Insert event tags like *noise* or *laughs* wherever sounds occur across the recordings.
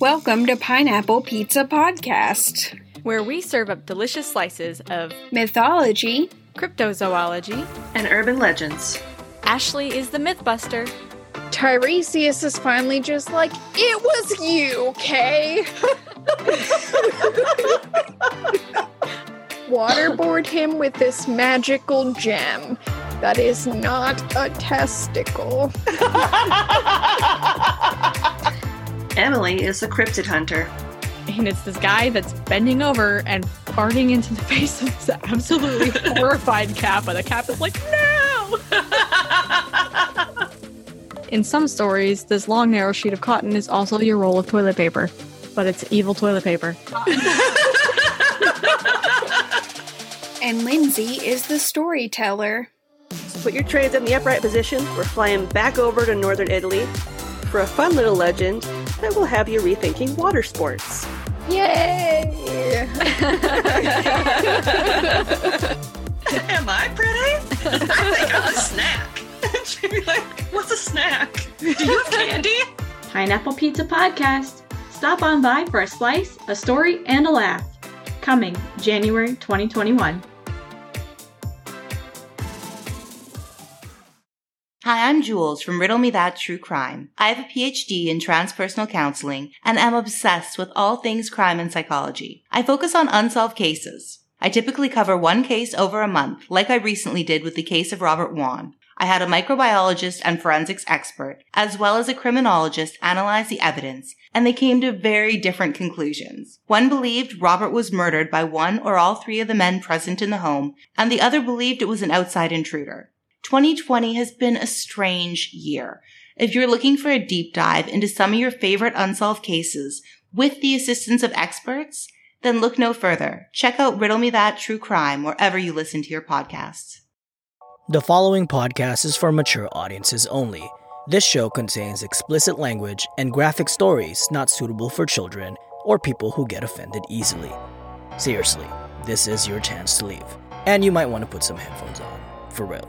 Welcome to Pineapple Pizza Podcast, where we serve up delicious slices of mythology, cryptozoology, and urban legends. Ashley is the Mythbuster. Tiresias is finally just like, it was you, Kay. Waterboard him with this magical gem that is not a testicle. *laughs* Emily is the cryptid hunter. And it's this guy that's bending over and farting into the *laughs* face of this absolutely horrified Kappa. The Kappa's like, no! In some stories, this long, narrow sheet of cotton is also your roll of toilet paper, but it's evil toilet paper. *laughs* and Lindsay is the storyteller. So put your trays in the upright position. We're flying back over to northern Italy for a fun little legend that will have you rethinking water sports. Yay! *laughs* Am I pretty? I think I'm a snack. *laughs* She'd be like, what's a snack? Do you have candy? Pineapple Pizza Podcast. Stop on by for a slice, a story, and a laugh. Coming January 2021. Hi, I'm Jules from Riddle Me That True Crime. I have a PhD in transpersonal counseling and am obsessed with all things crime and psychology. I focus on unsolved cases. I typically cover one case over a month, like I recently did with the case of Robert Wone. I had a microbiologist and forensics expert, as well as a criminologist analyze the evidence, and they came to very different conclusions. One believed Robert was murdered by one or all three of the men present in the home, and the other believed it was an outside intruder. 2020 has been a strange year. If you're looking for a deep dive into some of your favorite unsolved cases with the assistance of experts, then look no further. Check out Riddle Me That True Crime wherever you listen to your podcasts. The following podcast is for mature audiences only. This show contains explicit language and graphic stories not suitable for children or people who get offended easily. Seriously, this is your chance to leave. And you might want to put some headphones on. For real.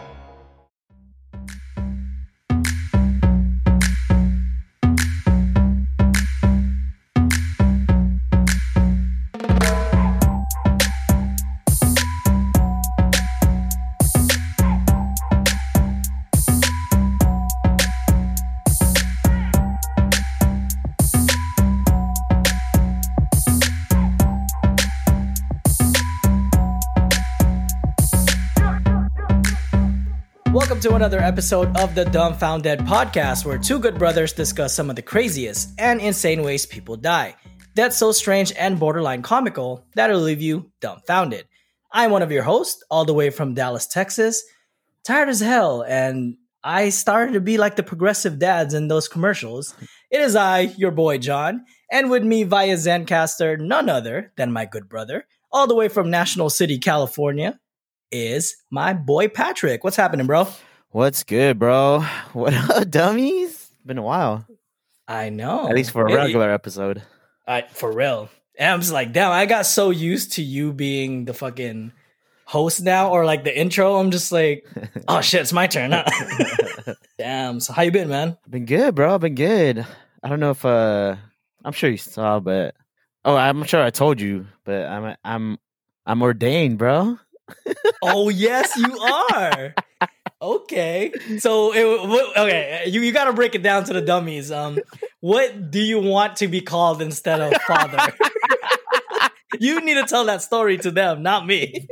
Another episode of the Dumbfounded podcast, where two good brothers discuss some of the craziest and insane ways people die. That's so strange and borderline comical that it'll leave you dumbfounded. I'm one of your hosts, all the way from Dallas, Texas. Tired as hell, and I started to be like the progressive dads in those commercials. It is I, your boy John, and with me via Zencastr, none other than my good brother, all the way from National City, California, is my boy Patrick. What's happening, bro? What's good, bro? *laughs* What up, dummies? Been a while. I know. At least for a regular episode. I for real. And I'm just like, damn, I got so used to you being the fucking host now, or like the intro. I'm just like, *laughs* oh shit, it's my turn. *laughs* damn. So how you been, man? Been good, bro. Been good. I don't know if uh I'm sure you saw, but oh, I'm sure I told you, but I'm I'm I'm ordained, bro. oh yes, you are. Okay. So it, okay, you you got to break it down to the dummies. Um, what do you want to be called instead of father? *laughs* you need to tell that story to them, not me.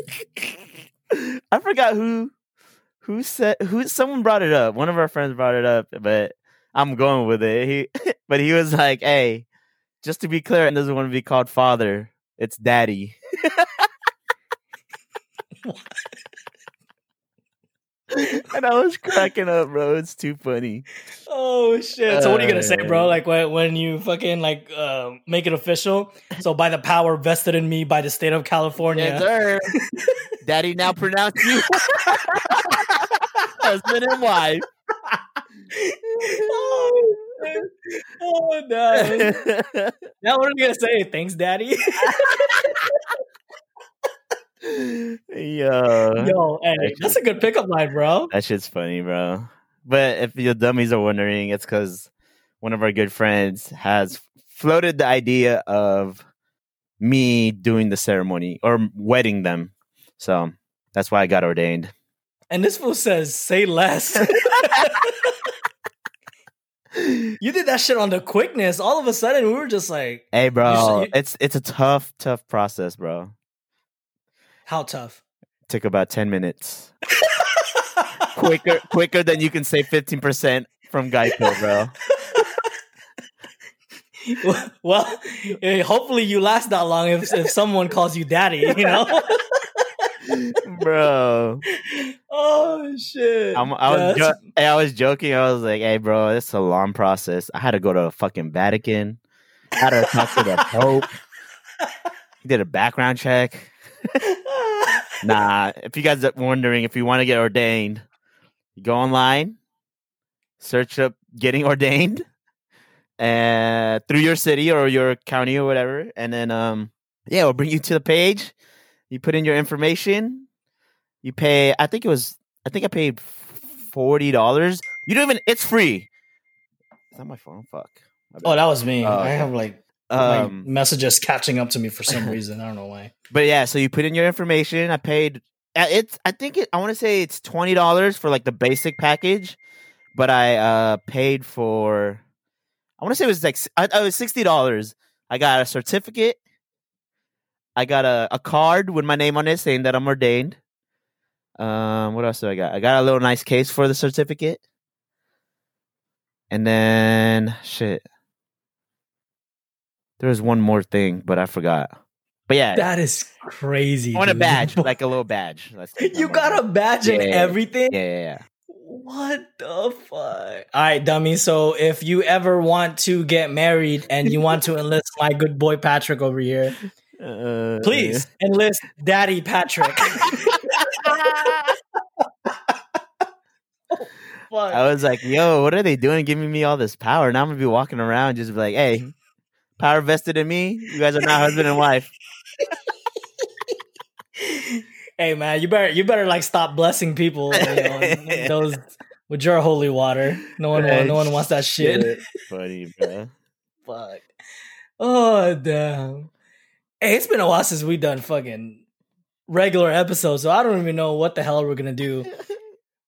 *laughs* I forgot who who said who someone brought it up. One of our friends brought it up, but I'm going with it. He *laughs* but he was like, "Hey, just to be clear, it doesn't want to be called father. It's daddy." *laughs* and I was cracking up, bro. It's too funny. Oh shit! So what are you gonna say, bro? Uh, like when when you fucking like uh, make it official? So by the power vested in me by the state of California, yes, sir. *laughs* Daddy now pronounce you *laughs* husband and wife. oh, oh no! now what are you gonna say? Thanks, Daddy. Yo, yo, hey, that that's a good pickup line, bro. That shit's funny, bro. But if your dummies are wondering, it's because one of our good friends, has floated the idea of me doing the ceremony or wedding them. So that's why I got ordained. And this fool says, say less. *laughs* *laughs* you did that shit on the quickness. All of a sudden, we were just like, Hey, bro, you- it's it's a tough, tough process, bro. How tough? Took about ten minutes. *laughs* quicker, quicker than you can say fifteen percent from Geico, bro. *laughs* well, eh, hopefully you last that long if, if someone calls you daddy, you know? *laughs* bro. oh, shit. I'm, I was jo- I was joking. I was like, "Hey, bro, this is a long process. I had to go to the fucking Vatican. I had to talk to the Pope. He did a background check. Nah, if you guys are wondering if you want to get ordained, go online, search up getting ordained, and through your city or your county or whatever, and then um, yeah, it'll bring you to the page. You put in your information. You pay. I think it was. I think I paid forty dollars. You don't even. It's free. Is that my phone? Fuck. Oh, that was me. Oh, I okay. have like my um, messages catching up to me for some reason. I don't know why. *laughs* But yeah, so you put in your information. I paid. uh, It's. I think it. I want to say it's twenty dollars for like the basic package, but I uh paid for. I want to say it was like I, I was sixty dollars. I got a certificate. I got a, a card with my name on it saying that I'm ordained. Um, what else do I got? I got a little nice case for the certificate. And then shit. There was one more thing, but I forgot. But yeah, That is crazy. I want a badge, *laughs* like a little badge. You got a badge and Yeah, yeah, yeah. everything? Yeah, yeah, yeah. What the fuck? All right, dummy. So if you ever want to get married and you want to enlist my good boy Patrick over here, Uh, please enlist Daddy Patrick. *laughs* *laughs* Fuck. I was like, yo, what are they doing giving me all this power? Now I'm gonna be walking around just be like, hey, power vested in me. You guys are not husband and wife. *laughs* hey man, you better you better like stop blessing people. You know, *laughs* those with your holy water. No one no one wants that shit. Funny, *laughs* bro. Fuck. Oh damn. Hey, it's been a while since we done fucking regular episodes, so I don't even know what the hell we're gonna do.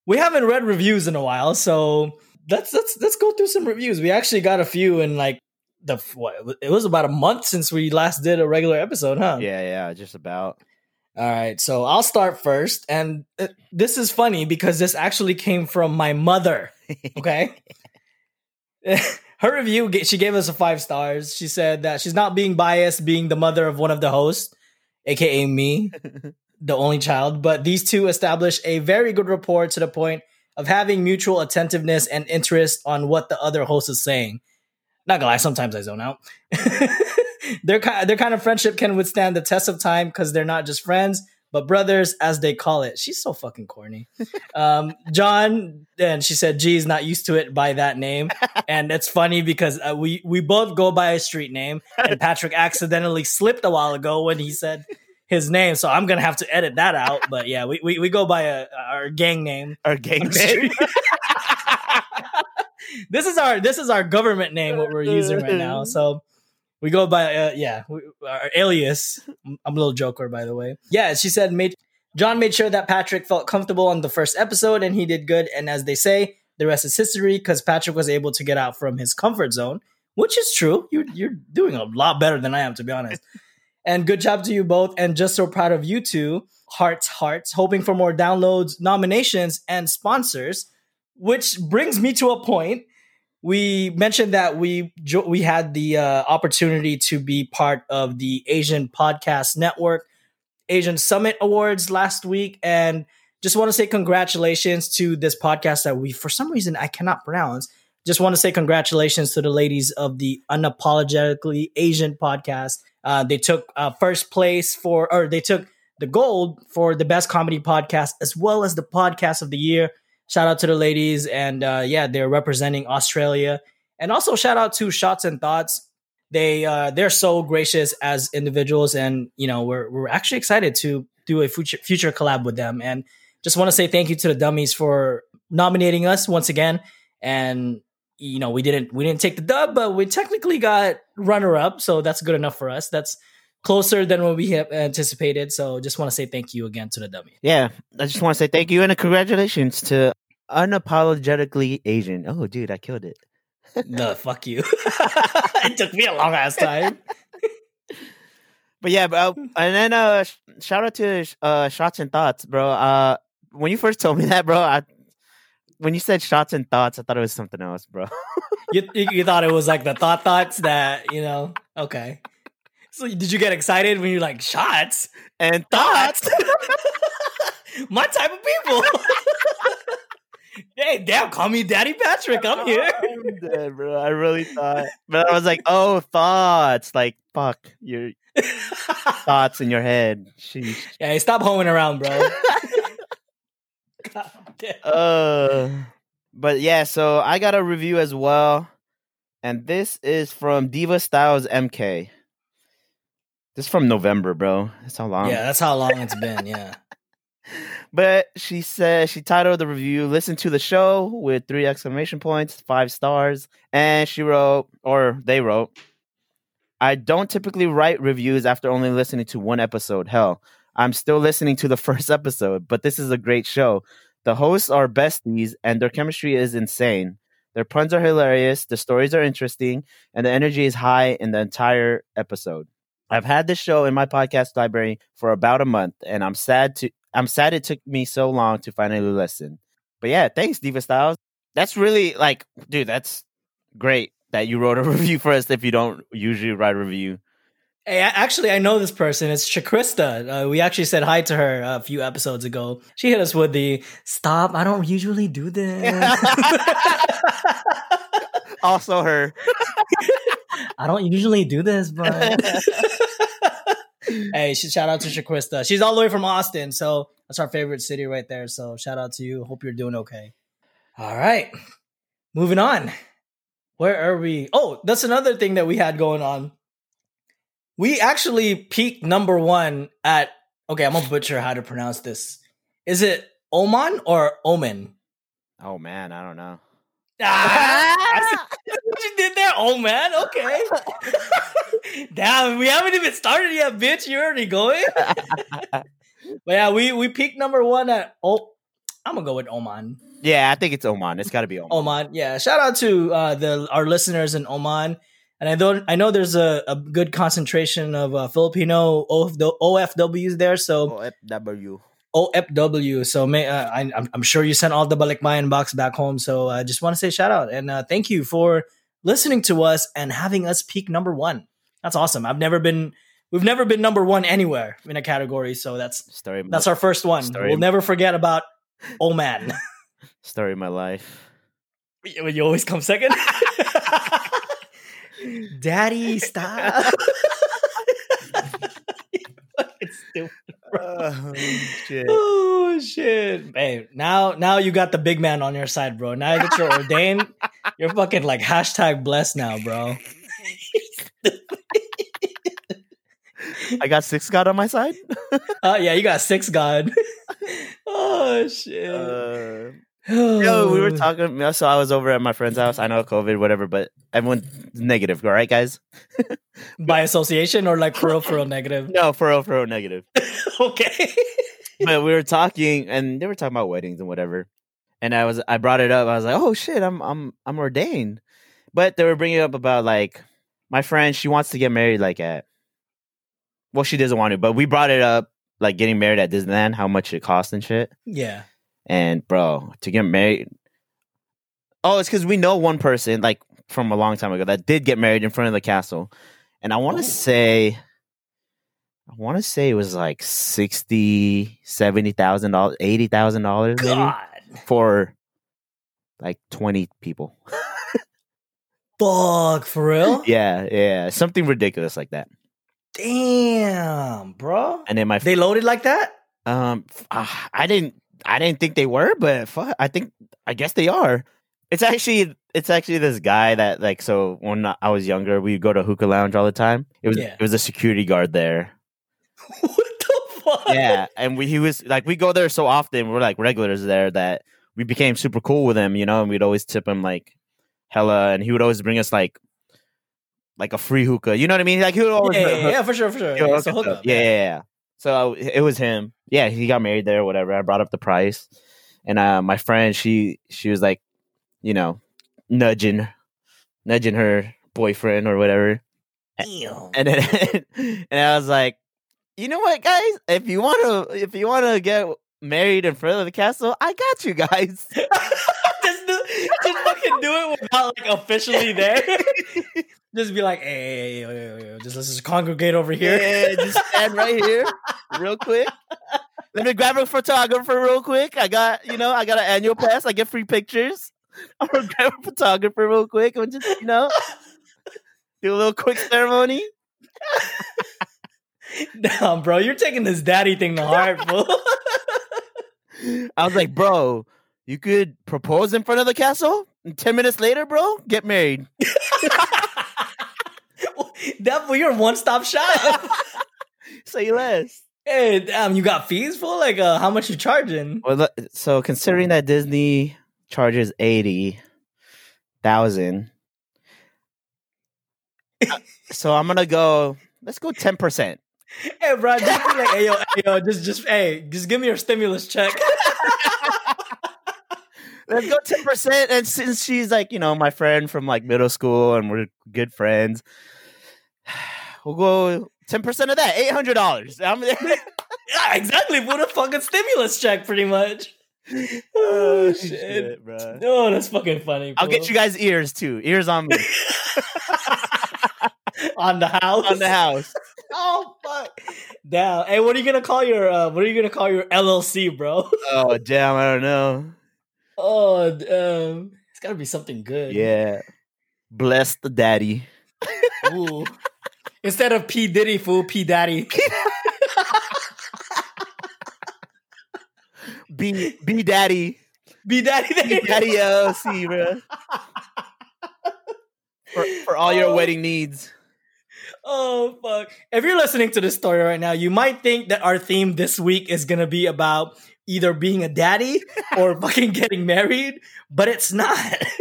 We haven't read reviews in a while, so let's let's let's go through some reviews. We actually got a few and like the what it was about a month since we last did a regular episode, huh? Yeah, yeah, just about. All right, so I'll start first, and uh, this is funny because this actually came from my mother. *laughs* Okay, *laughs* her review she gave us a five stars. She said that she's not being biased, being the mother of one of the hosts, aka me, *laughs* the only child. But these two establish a very good rapport to the point of having mutual attentiveness and interest on what the other host is saying. Not gonna lie, sometimes I zone out. their kind their kind of friendship can withstand the test of time because they're not just friends, but brothers, as they call it. She's so fucking corny. *laughs* Um, John, and she said, "Geez, not used to it by that name." *laughs* And it's funny because uh, we we both go by a street name, and *laughs* Patrick accidentally slipped a while ago when he said his name, so I'm gonna have to edit that out. But yeah, we we, we go by a, our gang name. Our gang street. This is our this is our government name what we're using right now. *laughs* So we go by uh, yeah we, our alias. I'm a little joker by the way. Yeah, she said made John made sure that Patrick felt comfortable on the first episode and he did good. And as they say, the rest is history because Patrick was able to get out from his comfort zone, which is true. You're you're doing a lot better than I am to be honest. *laughs* And good job to you both. And just so proud of you two. Hearts, hearts. Hoping for more downloads, nominations, and sponsors. Which brings me to a point. We mentioned that we jo- we had the uh, opportunity to be part of the Asian Podcast Network Asian Summit Awards last week, and just want to say congratulations to this podcast that we, for some reason, I cannot pronounce. Just want to say congratulations to the ladies of the Unapologetically Asian podcast. Uh, they took uh, first place for, or they took the gold for the best comedy podcast as well as the podcast of the year. Shout out to the ladies, and uh, yeah, they're representing Australia. And also shout out to Shots and Thoughts. They uh, they're so gracious as individuals, and you know we're we're actually excited to do a future future collab with them. And just want to say thank you to the dummies for nominating us once again. And you know we didn't we didn't take the dub, but we technically got runner up, so that's good enough for us. That's closer than what we have anticipated. So just want to say thank you again to the dummy. Yeah, I just want to say thank you and congratulations to unapologetically Asian. Oh, dude, I killed it. *laughs* no, fuck you. *laughs* it took me a long ass time. *laughs* But yeah, bro. And then uh, sh- shout out to uh, shots and thoughts, bro. Uh, when you first told me that, bro, I when you said shots and thoughts, I thought it was something else, bro. You, you you thought it was like the thought thoughts that you know? Okay. So did you get excited when you're like shots and *laughs* thoughts? *laughs* My type of people. *laughs* hey, damn, call me Daddy Patrick. I'm here. I'm dead, bro. I really thought, but I was like, oh, thoughts. Like, fuck your thoughts in your head. Sheesh. Yeah, stop homing around, bro. God damn. Uh, but yeah, so I got a review as well, and this is from Diva Styles MK. This is from November, bro. That's how long. Yeah, that's how long it's been. Yeah. *laughs* But she said she titled the review "Listen to the show" with three exclamation points, five stars, and she wrote, or they wrote, "I don't typically write reviews after only listening to one episode. Hell, I'm still listening to the *laughs* first episode, but this is a great show. The hosts are besties, and their chemistry is insane. Their puns are hilarious, the stories are interesting, and the energy is high in the entire episode. I've had this show in my podcast library for about a month, and I'm sad to I'm sad it took me so long to finally listen. But yeah, thanks, Diva Styles. That's really like, dude, that's great that you wrote a *laughs* review for us if you don't usually write a review. Hey, actually, I know this person. It's Shakrista. Uh, we actually said hi to her a few episodes ago. She hit us with the "Stop! I don't usually do this. *laughs* also, her. *laughs* I don't usually do this, *laughs* but." hey, shout out to Shakrista. She's all the way from Austin, so that's our favorite city right there. So shout out to you. Hope you're doing okay. All right, moving on. Where are we? Oh, that's another thing that we had going on. We actually peaked number one at. Okay, I'm gonna butcher how to pronounce this. Is it Oman or Omen? Oh man, I don't know. Ah, *laughs* I see what you did there, oh man. Okay. *laughs* Damn, we haven't even started yet, bitch. You're already going. *laughs* but yeah, we we peaked number one at oh, I'm gonna go with Oman. Yeah, I think it's Oman. It's got to be Oman. Oman, yeah. Shout out to uh, the our listeners in Oman, and I don't I know there's a, a good concentration of uh, Filipino OF, the OFWs there. So OFW. OFW. So may, uh, I, I'm, I'm sure you sent all the Balikbayan box back home. So I just want to say shout out and uh, thank you for listening to us and having us peak number one. That's awesome. I've never been, we've never been number one anywhere in a category. So that's Story. that's our first one. Story. We'll never forget about Oh Man. *laughs* story of my life. when you always come second. *laughs* *laughs* Daddy, stop. Fucking stupid. Oh, *laughs* shit. Oh shit. Hey, now now you got the big man on your side, bro. Now that you're ordained, you're fucking like hashtag blessed now, bro. I got six God on my side. *laughs* Uh yeah, you got six god. *laughs* oh shit. Uh, Yo, we were *sighs* talking. So I was over at my friend's house. I know COVID, whatever, but everyone's negative, all right, guys? *laughs* by association or like for real, for real negative. No, for real, for real, negative. *laughs* okay. but we were talking, and they were talking about weddings and whatever. And I was, I brought it up. I was like, "Oh shit, I'm, I'm, I'm ordained." But they were bringing up about like my friend. She wants to get married, like at. Well, she doesn't want to, but we brought it up, like getting married at Disneyland, how much it costs and shit. Yeah. And bro, to get married. Oh, it's because we know one person, like from a long time ago, that did get married in front of the castle. And I want to Oh. say, I want to say it was like sixty, seventy thousand dollars, eighty thousand dollars, maybe for like twenty people. Fuck, for real? *laughs* yeah, yeah, something ridiculous like that. Damn, bro. And then my They loaded like that? Um, ah, I didn't, I didn't think they were, but fuck, I think, I guess they are. It's actually, it's actually this guy that like, so when I was younger, we'd go to hookah lounge all the time. It was, Yeah. it was a security guard there. *laughs* what the fuck? Yeah, and we, he was like, we go there so often, we're like regulars there that we became super cool with him, you know, and we'd always tip him like hella, and he would always bring us like like a free hookah. You know what I mean? Like he would always Yeah, yeah, yeah, for sure, for sure. Yo, Yeah, so us hook up. up. Yeah, yeah, yeah. So it was him. Yeah, he got married there, whatever. I brought up the price, and uh, my friend, she she was like, you know, nudging, nudging her boyfriend or whatever, and then *laughs* and I was like, you know what, guys, if you want to, if you want to get married in front of the castle, I got you guys. *laughs* just, do, just fucking do it without like officially there. *laughs* just be like, hey, hey, hey, hey, hey, hey, just let's just congregate over here. Yeah, just stand right here, real quick. Let me grab a photographer real quick. I got, you know, I got an annual pass. I get free pictures. *laughs* I'm gonna grab a photographer real quick and just, you know, do a little quick ceremony. *laughs* Damn, bro, you're taking this daddy thing to heart, *laughs* bro. I was like, bro, you could propose in front of the castle, and ten minutes later, bro, get married. boy, you're one stop shop. Say less. Hey, damn, you got fees for like uh, how much you charging? Well, look, so considering that Disney charges eighty thousand, uh, so I'm gonna go. Let's go ten percent. *laughs* Hey, bro, just be like, hey, yo, hey, yo, just, just, hey, just give me your stimulus check. *laughs* Let's go ten percent. And since she's like, you know, my friend from like middle school, and we're good friends, *sighs* we'll go ten percent of that, eight hundred dollars. I'm *laughs* yeah, exactly. Put a fucking stimulus check, pretty much. *laughs* Oh shit, bro. Oh, that's fucking funny. I'll get you guys ears too. Ears on me *laughs* on the house. on the house. Oh fuck! Damn. Hey, what are you gonna call your? Uh, what are you gonna call your LLC, bro? Oh damn, I don't know. Oh, damn. It's gotta be something good. Yeah, bless the daddy. Ooh. Instead of P Diddy, fool, P Daddy. *laughs* B B daddy, B Daddy. B daddy LLC, bro. For for all your Oh. wedding needs. Oh fuck! If you're listening to this story right now, you might think that our theme this week is gonna be about either being a daddy or *laughs* fucking getting married, but it's not.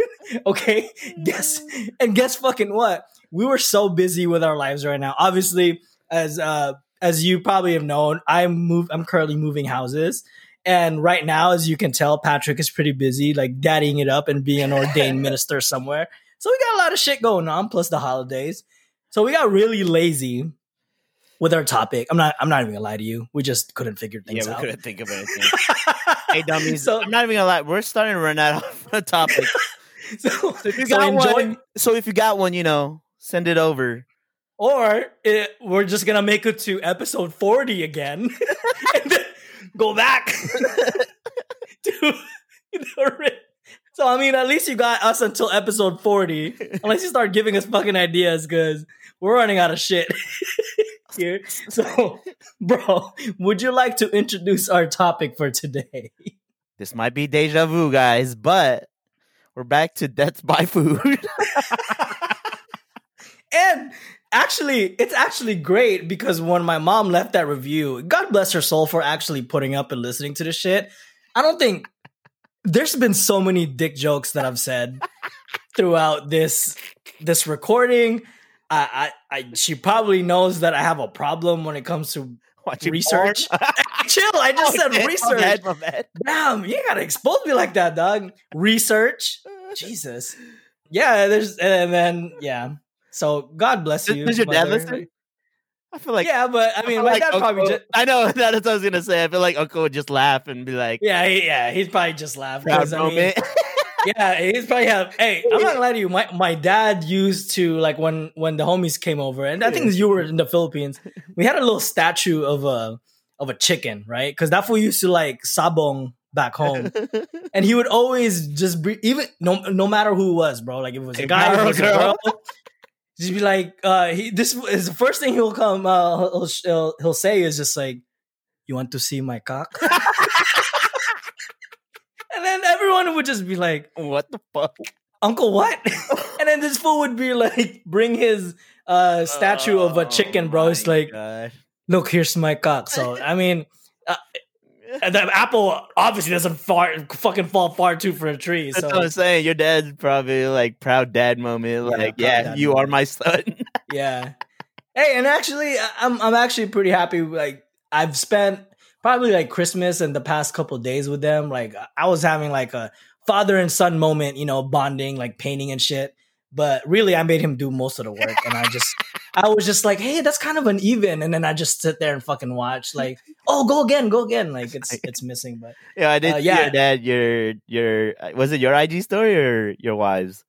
*laughs* okay, guess mm. and guess fucking what? We were so busy with our lives right now. Obviously, as uh as you probably have known, I'm move. I'm currently moving houses. And right now, as you can tell, Patrick is pretty busy, like daddying it up and being an ordained *laughs* minister somewhere. So we got a lot of shit going on, plus the holidays. So we got really lazy with our topic. I'm not. I'm not even gonna lie to you. We just couldn't figure things out. Yeah, we couldn't think of anything. *laughs* hey, dummies. So- I'm not even gonna lie. We're starting to run out of *laughs* topic. So, So if you so got enjoy, one, so if you got one, you know, send it over. or it, we're just gonna make it to episode 40 again, *laughs* and then go back *laughs* to the So I mean, at least you got us until episode 40, unless you start giving us fucking ideas, because we're running out of shit *laughs* here. So, bro, would you like to introduce our topic for today? This might be deja vu, guys, but we're back to death by food. And actually, it's actually great because when my mom left that review, God bless her soul for actually putting up and listening to the shit. I don't think there's been so many dick jokes that I've said throughout this this recording. I, I, I she probably knows that I have a problem when it comes to Watching research. *laughs* Chill, I just *laughs* said research. bad, my bad. Damn, you gotta expose me like that, dog. Research. *laughs* Jesus. Yeah, there's and then yeah. So God bless Does- you. does your dad listen? I feel like yeah, but I mean, feel my like dad probably just *laughs* I know *laughs* that's what I was gonna say. I feel like Uncle would just laugh and be like, yeah, he, yeah, he's probably just laughed. proud 'cause, I mean, moment. *laughs* yeah, he's probably have. Hey, I'm not gonna lie to you. My my dad used to like when when the homies came over, and I think you were in the Philippines. We had a little statue of a of a chicken, right? Because that's what we used to like sabong back home, and he would always just be even no no matter who it was, bro. Like if it was a guy, or a Girl. girl. Just be like, uh, he. This is the first thing he'll come. Uh, he'll, he'll he'll say is just like, "You want to see my cock?" *laughs* and then everyone would just be like, what the fuck? Uncle, what? *laughs* and then this fool would be like, bring his uh statue of a chicken, bro. It's Oh like, God. look, here's my cock. So I mean, uh, And the apple obviously doesn't far fucking fall far too for a tree. That's So what I'm saying. Your dad's probably like proud dad moment. Like, yeah, you are my son. *laughs* yeah. Hey, and actually, I'm I'm actually pretty happy. Like I've spent probably like Christmas and the past couple days with them. Like I was having like a father and son moment, you know, bonding, like painting and shit. But really, I made him do most of the work, and I just, I was just like, hey, that's kind of an even, and then I just sit there and fucking watch, like, oh, go again, go again, like it's *laughs* it's missing, but yeah, I did Uh, yeah. your dad. Your your was it your IG story or your wives?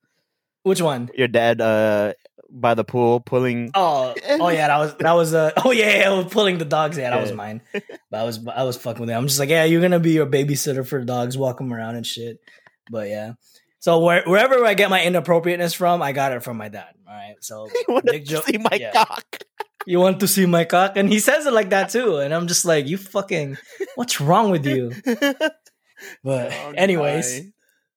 which one? Your dad uh by the pool pulling. Oh, oh yeah, that was that was uh *laughs* oh yeah, yeah, pulling the dogs. Yeah, that was mine. *laughs* But I was I was fucking with them. I'm just like, yeah, you're gonna be your babysitter for dogs, walk them around and shit. But yeah, so where, wherever I get my inappropriateness from, I got it from my dad. All right, so *laughs* You want to Joe- see my yeah. cock? *laughs* you want to see my cock, and he says it like that too, and I'm just like, you fucking, what's wrong with you? *laughs* But I'm anyways,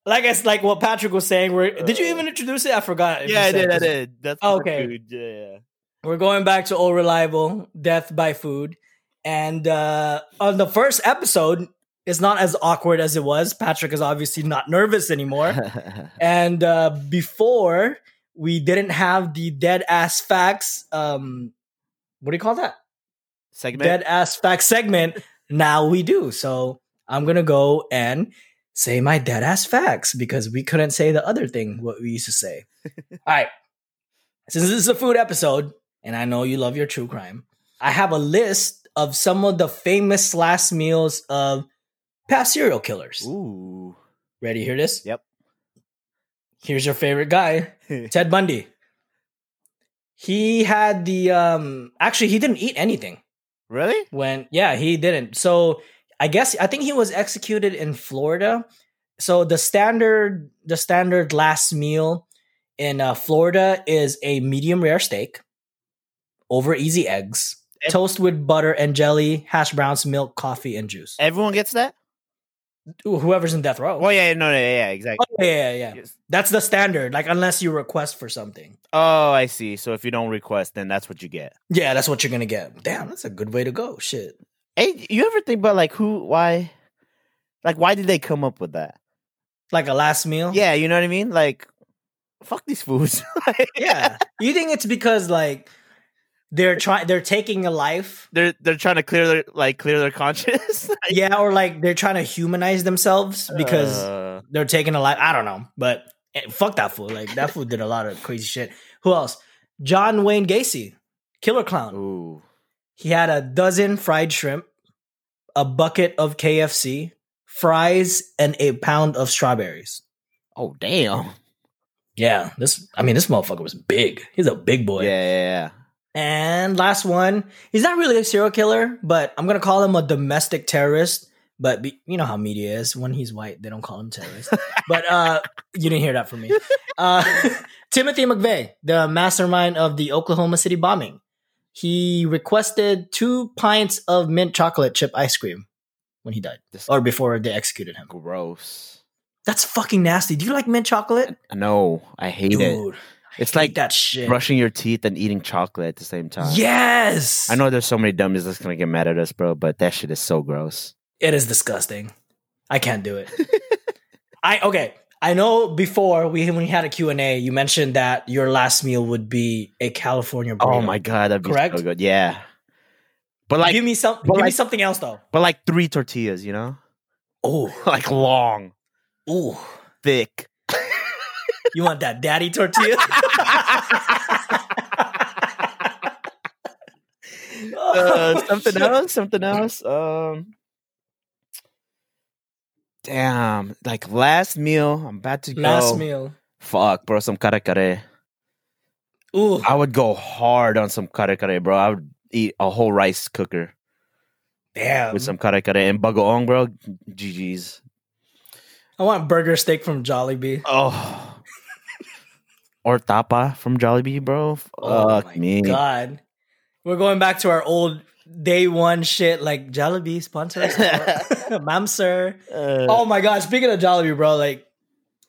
like it's like what Patrick was saying. Where did you even introduce it? I forgot. yeah, I did. I did. That's Oh, okay. food. Yeah, yeah. We're going back to old reliable death by food, and uh, on the first episode, it's not as awkward as it was. Patrick is obviously not nervous anymore, *laughs* and uh, before we didn't have the dead ass facts. Um, what do you call that? Segment. Dead ass facts segment. now we do. So I'm gonna go and say my dead ass facts because we couldn't say the other thing what we used to say. *laughs* All right. Since this is a food episode, and I know you love your true crime, I have a list of some of the famous last meals of past serial killers. Ooh. Ready to hear this? Yep. Here's your favorite guy, *laughs* Ted Bundy. He had the um actually he didn't eat anything really? when yeah he didn't so i guess i think he was executed in florida so the standard the standard last meal in uh, florida is a medium rare steak over easy eggs toast with butter and jelly hash browns milk coffee and juice Everyone gets that? Whoever's in death row Oh yeah, no, no, yeah, yeah, exactly. Oh, yeah, yeah, yeah. That's the standard. Like, unless you request for something. Oh, I see. So if you don't request, then that's what you get. Yeah, that's what you're gonna get. Damn, that's a good way to go. Shit. Hey, you ever think about like who, why, like why did they come up with that? Like a last meal. Yeah, you know what I mean. Like, fuck these foods. *laughs* Yeah. You think it's because like they're trying, they're taking a life. they're they're trying to clear their like clear their conscience. *laughs* Yeah, or like they're trying to humanize themselves because uh, they're taking a life. I don't know, but eh, fuck that fool. Like that fool did a lot of crazy shit. Who else? John Wayne Gacy, killer clown. ooh, He had a dozen fried shrimp, a bucket of KFC, fries, and a pound of strawberries. oh damn. Yeah, this. I mean, this motherfucker was big. He's a big boy. Yeah, yeah, yeah. And last one, he's not really a serial killer, but I'm gonna call him a domestic terrorist. But be, you know how media is. When he's white, they don't call him terrorist. *laughs* but uh, you didn't hear that from me. Uh, *laughs* Timothy McVeigh, the mastermind of the Oklahoma City bombing, he requested two pints of mint chocolate chip ice cream when he died, or before they executed him. Gross. That's fucking nasty. Do you like mint chocolate? No, I hate it. It's like that shit. brushing your teeth and eating chocolate at the same time. Yes, I know there's so many dummies that's gonna get mad at us, bro, but that shit is so gross. It is disgusting. I can't do it. *laughs* I okay. I know before we when we had a Q&A, you mentioned that your last meal would be a California burrito. Oh my god, that'd be Correct? so good. Yeah. But like give me some give me something else though. but like three tortillas, you know? Oh, *laughs* like long, ooh. thick. You want that daddy tortilla? *laughs* *laughs* uh, something else, something else. Um Damn, like last meal, I'm about to go. Last meal. Fuck, bro, some kare kare. Ooh. I would go hard on some kare kare, bro. I would eat a whole rice cooker Damn. with some kare kare and bagoong, bro. GG's. I want burger steak from Jollibee. Oh. Or tapa from Jollibee, bro. Oh Fuck my me. god. We're going back to our old day one shit like Jollibee sponsor *laughs* sir. Uh, Oh my god! Speaking of Jollibee, bro, like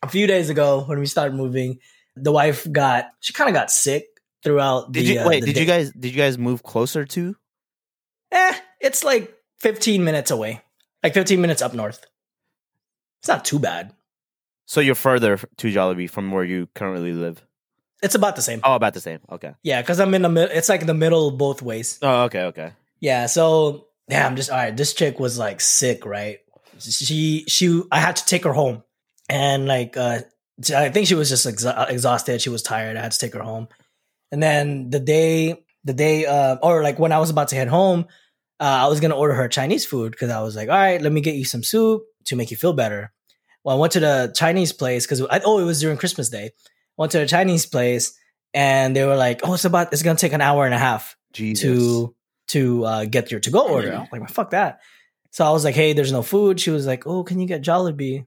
a few days ago when we started moving, the wife got she kind of got sick throughout. did the, you uh, wait? Did you guys did you guys move closer to? Eh, it's like fifteen minutes away. like 15 minutes up north. It's not too bad. So you're further to Jollibee from where you currently live. It's about the same. Oh, about the same. Okay. Yeah, because I'm in the middle. It's like in the middle both ways. Oh, okay, okay. Yeah. So yeah, I'm just all right. This chick was like sick, right? She she I had to take her home, and like uh I think she was just exa- exhausted. She was tired. I had to take her home, and then the day the day uh or like when I was about to head home, uh, I was gonna order her Chinese food because I was like, all right, let me get you some soup to make you feel better. Well, I went to the Chinese place because I, oh, it was during Christmas Day. Went to a Chinese place and they were like, "Oh, it's about it's gonna take an hour and a half Jesus. to to uh, get your to go order." Was like, "Fuck that!" So I was like, "Hey, there's no food." She was like, "Oh, can you get Jollibee?" And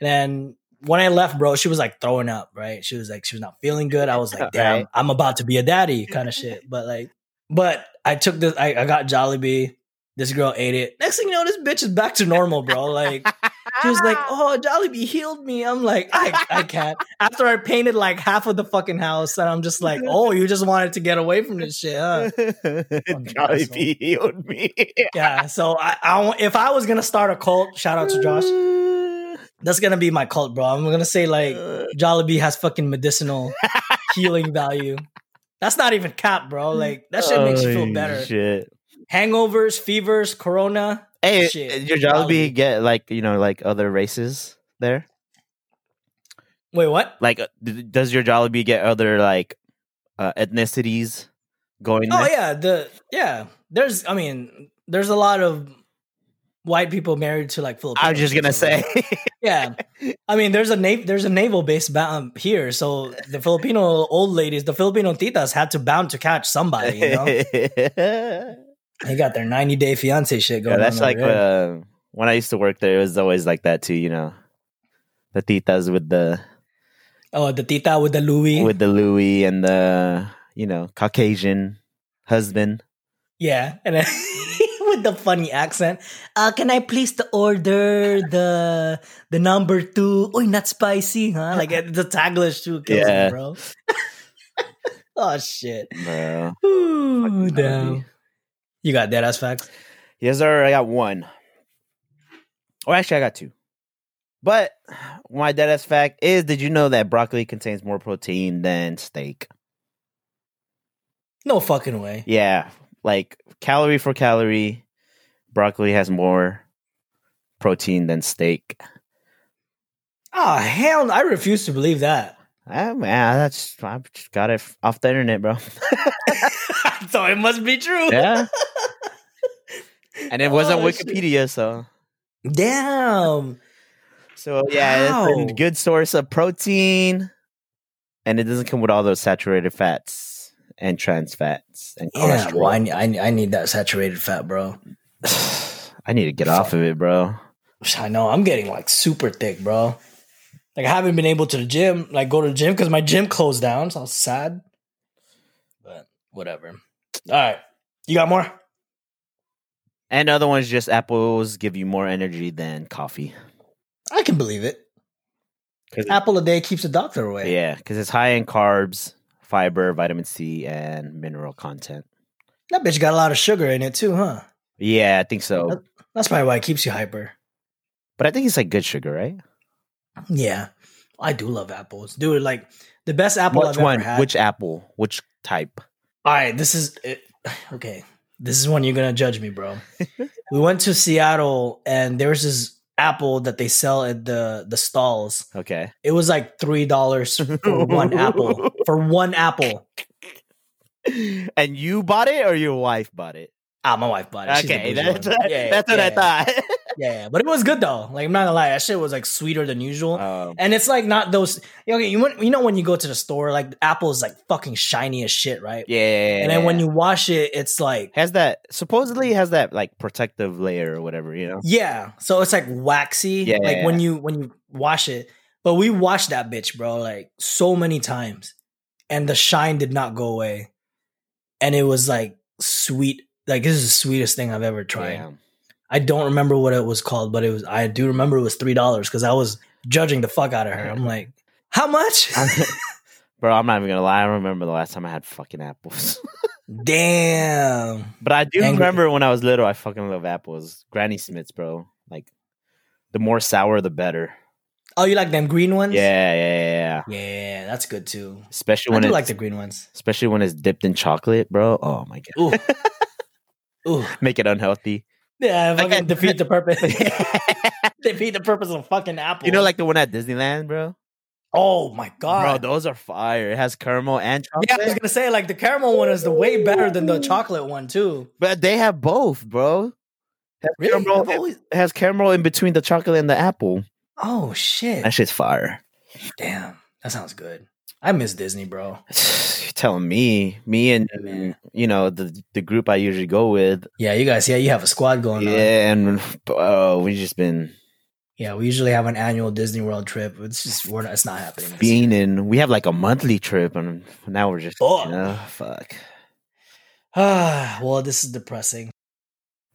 then when I left, bro, she was like throwing up. Right? She was like, she was not feeling good. I was like, *laughs* "Damn, Right. I'm about to be a daddy," kind of *laughs* shit. But like, but I took this. I, I got Jollibee. This girl ate it. Next thing you know, this bitch is back to normal, bro. Like she was like, ah. "Oh, Jollibee healed me." I'm like, I, I can't. After I painted like half of the fucking house, and I'm just like, "Oh, you just wanted to get away from this shit, huh?" Jollibee *laughs* healed me. *laughs* Yeah. So I, I, if I was gonna start a cult, shout out to Josh. *laughs* That's gonna be my cult, bro. I'm gonna say like Jollibee has fucking medicinal healing value. That's not even cap, bro. Like that shit makes you feel better. Shit. Hangovers, fevers, corona. Hey, Shit. your Jollibee get like you know like other races there? Wait, what? Like, uh, does your Jollibee get other like uh, ethnicities going? Oh there? yeah, the yeah. There's I mean, there's a lot of white people married to like Filipinos. I was just gonna say. yeah. I mean, there's a nav- there's a naval base bound here, so the Filipino old ladies, the Filipino titas, had to bound to catch somebody. You know, *laughs* they got their 90 day fiance shit going. that's on like uh, when I used to work there. It was always like that too. You know, the titas with the oh, the tita with the Louis. with the Louis and the you know Caucasian husband. yeah, and then *laughs* with the funny accent. Uh, can I please the order the the number two? Oh, not spicy, huh? Like uh, the Taglish too, kills me, Yeah. bro. *laughs* oh shit. Bro. Ooh, damn. Jollibee. You got dead ass facts. Yes, sir. I got one. Or actually, I got two. But my deadass fact is: Did you know that broccoli contains more protein than steak? No fucking way. Yeah, like calorie for calorie, broccoli has more protein than steak. Oh hell! no, I refuse to believe that. Ah, man, that's I just got it off the internet, bro. *laughs* so it must be true. yeah, and it wasn't Oh, shit. Wikipedia, so Damn. so yeah, Wow. it's a good source of protein, and it doesn't come with all those saturated fats and trans fats and Yeah, cholesterol. well, I, I, need- I need that saturated fat, bro. *sighs* I need to get off of it, bro. I know I'm getting like super thick, bro. Like I haven't been able to the gym, like go to the gym because my gym closed down, so I was sad. But whatever. All right, you got more? And other ones, just apples give you more energy than coffee. I can believe it. Apple a day keeps the doctor away. yeah, because it's high in carbs, fiber, vitamin C, and mineral content. That bitch got a lot of sugar in it too, huh? Yeah, I think so. That's probably why it keeps you hyper. But I think it's like good sugar, right? Yeah, I do love apples, dude. Like the best apple Which I've one? ever had. Which apple? Which type? All right, this is eh, it. *sighs* okay. This is when you're gonna judge me, bro. *laughs* we went to Seattle, and there was this apple that they sell at the the stalls. Okay. It was like three dollars for one apple. *laughs* For one apple. and you bought it or your wife bought it? Ah, my wife bought it. Okay, that's, one. Yeah, that's what yeah, I thought. *laughs* Yeah, yeah, but it was good though. Like I'm not gonna lie, that shit was like sweeter than usual. Um, And it's like not those. Okay, you want- you know when you go to the store, like apple is like fucking shiny as shit, right? yeah, And then when you wash it, it's like has that supposedly has that like protective layer or whatever, you know? yeah. So it's like waxy, Yeah, like yeah, when you when you wash it. But we washed that bitch, bro, like so many times, and the shine did not go away. And it was like sweet. Like this is the sweetest thing I've ever tried. Damn. I don't remember what it was called, but it was. I do remember it was three dollars because I was judging the fuck out of her. I'm like, how much? *laughs* Bro, I'm not even gonna lie. I remember the last time I had fucking apples. Damn. but I do Angry. remember when I was little, I fucking love apples. Granny Smiths, bro. Like The more sour, the better. Oh, you like them green ones? Yeah, yeah, yeah. Yeah, that's good too. Especially I when do it's like the green ones. especially when it's dipped in chocolate, bro. Oh my god, Ooh. *laughs* Ooh. make it unhealthy. Yeah, fucking Like- defeat the purpose. *laughs* *laughs* defeat the purpose of fucking apple. You know, like the one at Disneyland, bro. oh my god, Bro, those are fire. It has caramel and chocolate. yeah, I was gonna say like the caramel one is the way better than the chocolate one too. but they have both, bro. It has, caramel, always- it has caramel in between the chocolate and the apple. Oh shit! That shit's fire. Damn, that sounds good. I miss Disney, bro. *sighs* You're telling me, me and Yeah, you know the the group I usually go with. Yeah, you guys. Yeah, you have a squad going on. Yeah, and oh, we just been Yeah, we usually have an annual Disney World trip. It's just we're not, it's not happening. being in. We have like a monthly trip, and now we're just Oh. you know, fuck. Ah, *sighs* *sighs* well, this is depressing.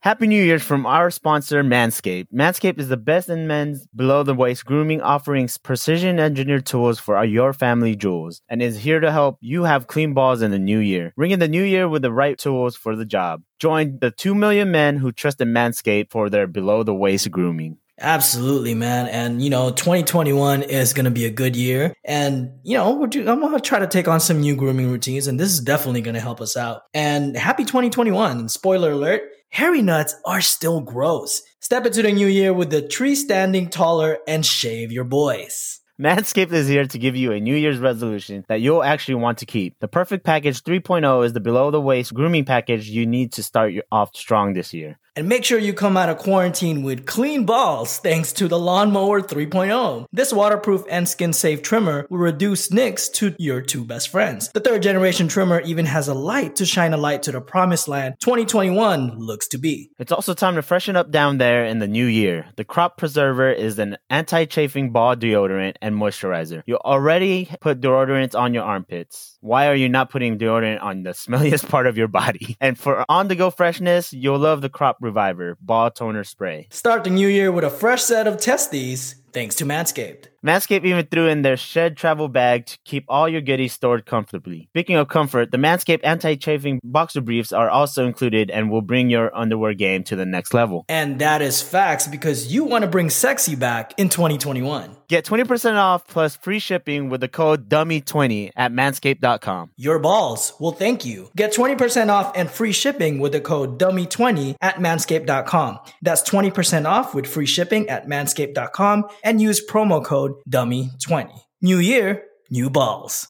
Happy New Year's from our sponsor, Manscaped. Manscaped is the best in men's below the waist grooming, offering precision engineered tools for your family jewels, and is here to help you have clean balls in the new year. Ring in the new year with the right tools for the job. Join the 2 million men who trust Manscaped for their below the waist grooming. Absolutely, man. And you know, 2021 is going to be a good year. And you know, we're do- I'm going to try to take on some new grooming routines, and this is definitely going to help us out. And happy 2021! And spoiler alert: hairy nuts are still gross. Step into the new year with the tree standing taller and shave your boys. Manscaped is here to give you a New Year's resolution that you'll actually want to keep. The Perfect Package 3.0 is the below the waist grooming package you need to start off strong this year. And make sure you come out of quarantine with clean balls thanks to the Lawnmower 3.0. This waterproof and skin safe trimmer will reduce nicks to your two best friends. The third generation trimmer even has a light to shine a light to the promised land 2021 looks to be. It's also time to freshen up down there in the new year. The Crop Preserver is an anti chafing ball deodorant and moisturizer. You already put deodorant on your armpits. Why are you not putting deodorant on the *laughs* smelliest part of your body? And for on the go freshness, you'll love the Crop Reviver Ball Toner Spray. Start the new year with a fresh set of testes thanks to Manscaped. Manscaped even threw in their shed travel bag to keep all your goodies stored comfortably. Speaking of comfort, the Manscaped anti-chafing boxer briefs are also included and will bring your underwear game to the next level. And that is facts because you want to bring sexy back in 2021. Get 20% off plus free shipping with the code DUMMY20 at manscaped.com. Your balls will thank you. Get 20% off and free shipping with the code DUMMY20 at manscaped.com. That's 20% off with free shipping at manscaped.com and use promo code DUMMY20. New year, new balls.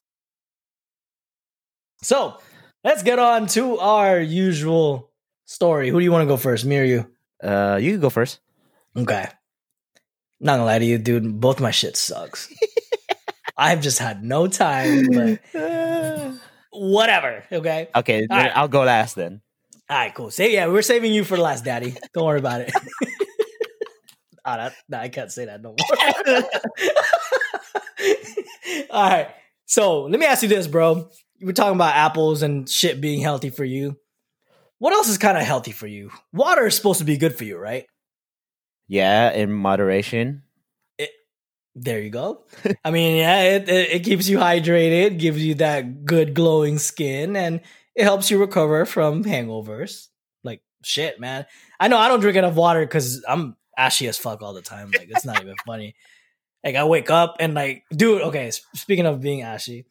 So let's get on to our usual story. Who do you want to go first, me or you? Uh, you can go first. Okay. Not gonna lie to you, dude. Both my shit sucks. *laughs* I've just had no time, but *sighs* whatever. Okay. Okay, right. I'll go last then. All right, cool. Say yeah, we're saving you for the last, Daddy. Don't worry about it. *laughs* Ah, that, nah, I can't say that no more. *laughs* All right. So let me ask you this, bro. You were talking about apples and shit being healthy for you. What else is kind of healthy for you? Water is supposed to be good for you, right? Yeah, in moderation. There you go. I mean, yeah, it, it, it keeps you hydrated, gives you that good glowing skin, and it helps you recover from hangovers. Like shit, man. I know I don't drink enough water because I'm ashy as fuck all the time. Like it's not even funny. Like I wake up and like, dude. Okay, speaking of being ashy,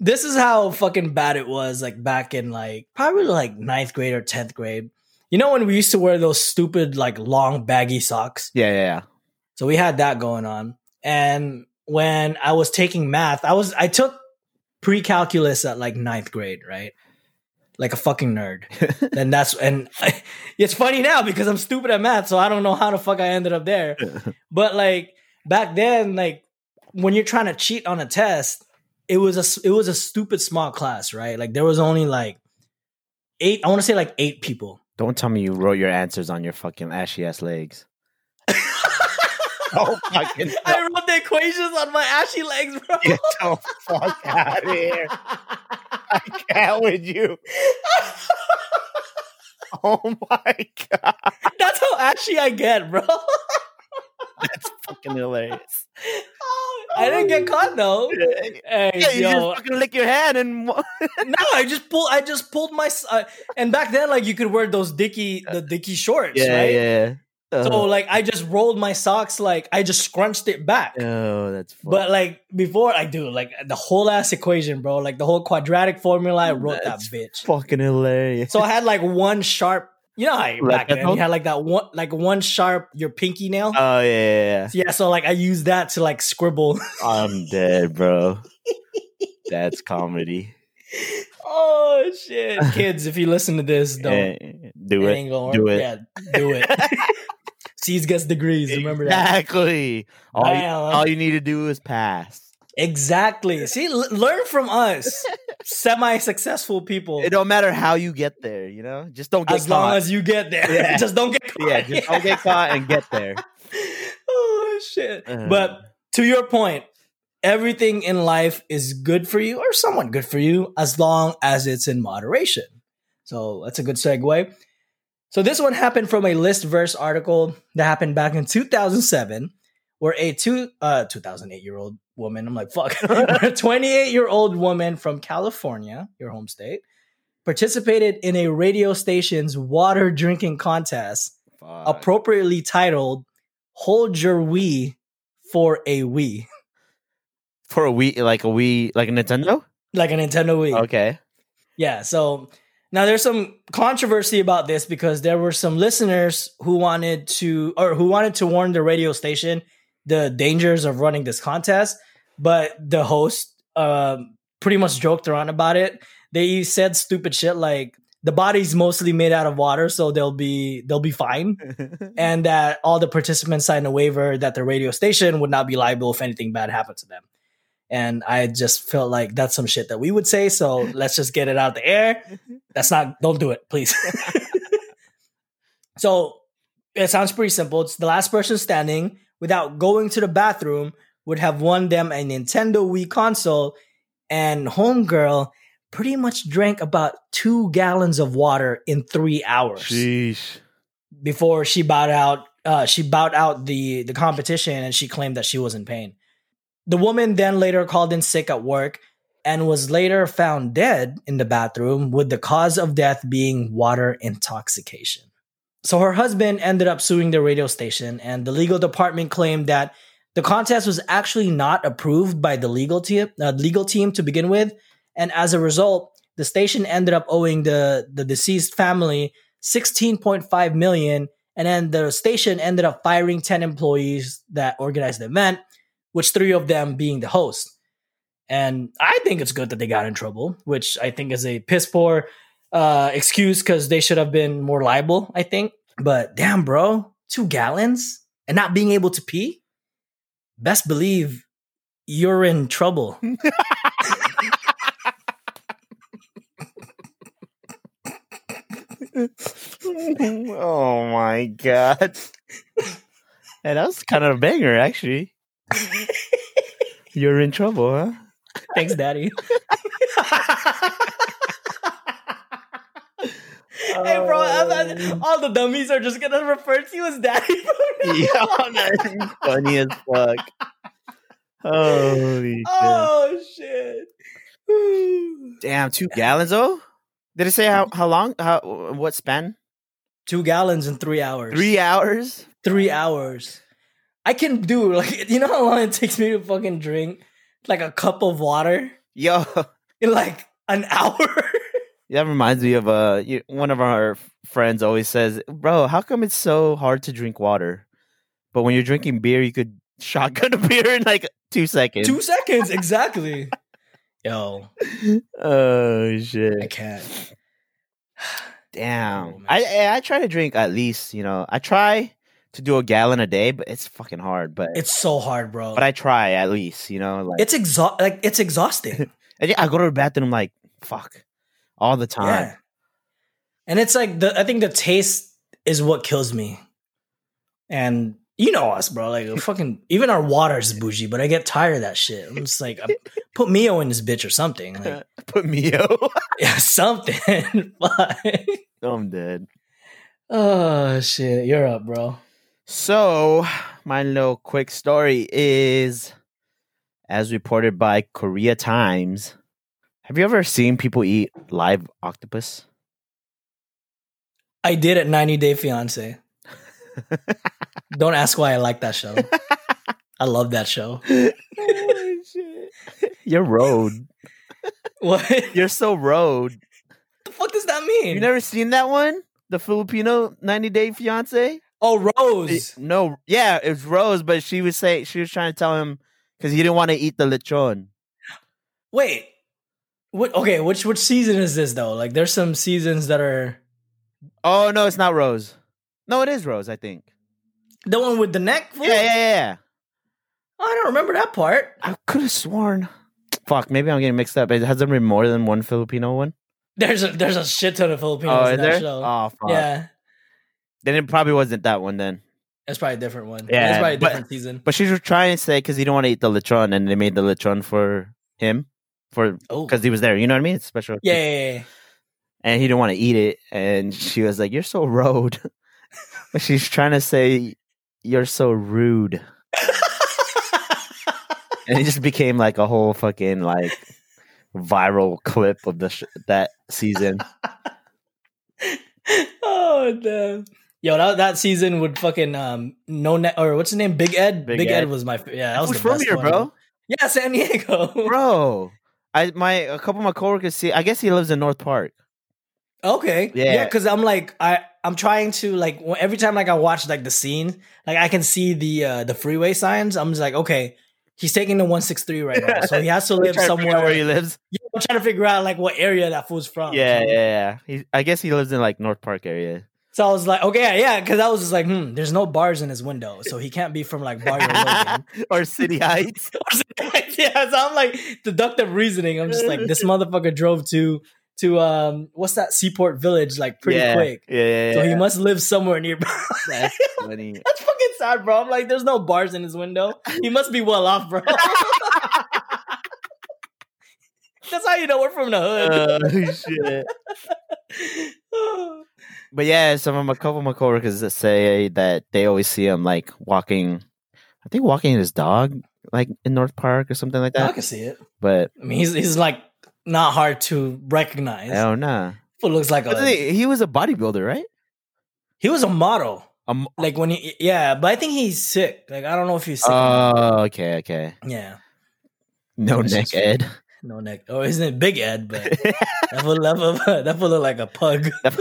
this is how fucking bad it was. Like back in like probably like ninth grade or tenth grade. You know when we used to wear those stupid like long baggy socks? Yeah, yeah, yeah. So we had that going on. And when I was taking math, I was I took pre-calculus at like ninth grade, right? Like a fucking nerd. *laughs* and that's and *laughs* it's funny now because I'm stupid at math, so I don't know how the fuck I ended up there. *laughs* But like back then, like when you're trying to cheat on a test, it was a it was a stupid small class, right? Like there was only like eight. I want to say like eight people. Don't tell me you wrote your answers on your fucking ashy ass legs. oh fucking I wrote the equations on my ashy legs, bro. Get the fuck out of here. I can't with you. Oh my god. That's how ashy I get, bro. That's fucking hilarious. I didn't get caught though. Hey, Yeah, you yo, just fucking lick your hand and *laughs* no, I just pulled. I just pulled my. Uh, and back then, like you could wear those dicky, the dicky shorts, yeah, right? yeah. So like I just rolled my socks like I just scrunched it back. oh, that's funny. But like before I do like the whole ass equation, bro, like the whole quadratic formula, I wrote That's that bitch. fucking hilarious. So I had like one sharp, you know, how *laughs* back Like then you had like that one, like one sharp your pinky nail. oh yeah, yeah, yeah, so like I used that to like scribble. *laughs* I'm dead, bro. That's comedy. oh shit, *laughs* kids! If you listen to this, don't Eh, do it. gonna Do it. Yeah, do it. C's gets degrees. Remember that. Exactly. All you, all you need to do is pass. Exactly. See, l- learn from us, *laughs* semi-successful people. It don't matter how you get there, you know. Just don't get as long caught. as you get there, Yeah. *laughs* just don't get *laughs* caught. yeah, just don't get caught and get there. oh shit! Uh. But to your point, everything in life is good for you or somewhat good for you as long as it's in moderation. So that's a good segue. So this one happened from a list verse article that happened back in 2007, where a two uh 2008 year old woman, I'm like fuck, *laughs* *laughs* a 28 year old woman from California, your home state, participated in a radio station's water drinking contest appropriately titled "Hold Your Wii for a Wii," For a Wii, like a Wii, like a Nintendo. like a Nintendo Wii. Okay. Yeah. So now there's some controversy about this because there were some listeners who wanted to or who wanted to warn the radio station the dangers of running this contest, but the host um, pretty much joked around about it. They said stupid shit like the body's mostly made out of water, so they'll be they'll be fine. *laughs* and that all the participants signed a waiver that the radio station would not be liable if anything bad happened to them. And I just felt like that's some shit that we would say. So *laughs* let's just get it out of the air. That's not, don't do it, please. *laughs* so it sounds pretty simple. It's the last person standing without going to the bathroom would have won them a Nintendo Wii console. And Homegirl pretty much drank about two gallons of water in three hours Sheesh. before she bowed out uh, she bowed out the the competition and she claimed that she was in pain. The woman then later called in sick at work and was later found dead in the bathroom with the cause of death being water intoxication. So her husband ended up suing the radio station and the legal department claimed that the contest was actually not approved by the legal team uh, legal team to begin with. And as a result the station ended up owing the the deceased family 16.5 million. And then the station ended up firing 10 employees that organized the event which three of them being the host and i think it's good that they got in trouble which i think is a piss poor uh, excuse because they should have been more liable i think but damn bro two gallons and not being able to pee best believe you're in trouble *laughs* oh my god. And that was kind of a banger, actually. You're in trouble, huh? thanks daddy *laughs* Hey, bro, thought um, all the dummies are just gonna refer to you as daddy. *laughs* yeah, that's funny as fuck. Holy *laughs* oh, shit. oh shit! Damn, two gallons though? Did it say how, how long? How what span? Two gallons in three hours. Three hours? three hours. I can do like *laughs* you know how long it takes me to fucking drink like a cup of water Yo, in like an *laughs* hour. that reminds me of uh one of our friends always says, "Bro, how come it's so hard to drink water, but when you're drinking beer, you could *laughs* shotgun a beer in like two seconds." Two seconds exactly. Yo, oh shit. I can't. *sighs* Damn, Oh. I I try to drink at least you know I try to do a gallon a day, but it's fucking hard. But It's so hard, bro. but I try at least you know like it's exhaust like it's exhausting. *laughs* I go to the bathroom like fuck all the time. Yeah. And it's like the I think the taste is what kills me. And you know us, bro. Like *laughs* fucking even our water is bougie, but I get tired of that shit. I'm just like *laughs* put Mio in this bitch or something. Like Put Mio. yeah, something. I'm dead. oh shit. You're up, bro. So, my little quick story is as reported by Korea Times. Have you ever seen people eat live octopus? I did at 90 Day Fiance. Don't ask why I like that show. *laughs* I love that show. oh, shit. You're road. *laughs* What You're so road. The fuck does that mean? You never seen that one? The Filipino 90 Day Fiance? Oh, Rose. No, yeah, it was Rose, but she was saying she was trying to tell him because he didn't want to eat the lechon. Wait. What? Okay, which which season is this though? Like, there's some seasons that are Oh no, it's not Rose. No, it is Rose. I think. the one with the neck. fool? Yeah, yeah, yeah. Oh, I don't remember that part. I could have sworn. Fuck, maybe I'm getting mixed up. It has there been more than one Filipino one? There's a there's a shit ton of Filipinos oh, in that there? show. Oh, fuck. yeah, Then it probably wasn't that one then. it's probably a different one. Yeah, it's probably a but- different season. But she was trying to say because he didn't want to eat the lechon, and they made the lechon for him for Oh, because he was there. You know what I mean? It's special. yeah, yeah, yeah. and he didn't want to eat it. And she was like, "You're so rude." *laughs* but she's trying to say, "You're so rude," and it just became like a whole fucking like viral clip of the sh- that season. *laughs* oh damn. Yo, that, that season would fucking um no net or what's his name? Big Ed. Big Big, Ed. Ed. was my yeah. That was Who's the from here, one. bro? Yeah, San Diego, *laughs* Bro, I my a couple of my coworkers see. I guess he lives in North Park. Okay. Yeah. Yeah, because I'm like I I'm trying to like every time like I watch like the scene, like I can see the uh the freeway signs. I'm just like, okay, he's taking the 163 right now, so he has to *laughs* live Trying to somewhere. where he lives. Yeah, I'm trying to figure out like what area that fool's from. Yeah, So- yeah, yeah. He, I guess he lives in like North Park area. So I was like, okay, yeah, because I was just like, hmm, there's no bars in his window, so he can't be from like Barrio *laughs* Logan. *laughs* or City Heights. yeah, so I'm like deductive reasoning. I'm just like, this *laughs* motherfucker drove to to um what's that Seaport Village like pretty yeah. quick. Yeah, yeah, So yeah. he must live somewhere nearby. That's funny. That's fucking sad, bro. I'm like, there's no bars in his window. He must be well off, bro. That's how you know we're from the hood. Oh shit. But yeah, some of my couple of my coworkers that say that they always see him like walking. I think walking his dog like in North Park or something like that. I can see it. But I mean, he's he's like not hard to recognize. I don't know. Fool looks like a, he was a bodybuilder, right? he was a model. Um, Like when he, yeah, but I think he's sick. Like I don't know if he's sick. oh, not. okay, okay. yeah, No neck, just- Ed. No neck. Oh, isn't it Big Ed? But *laughs* that fool, *laughs* that fool, that fool look like a pug. *laughs*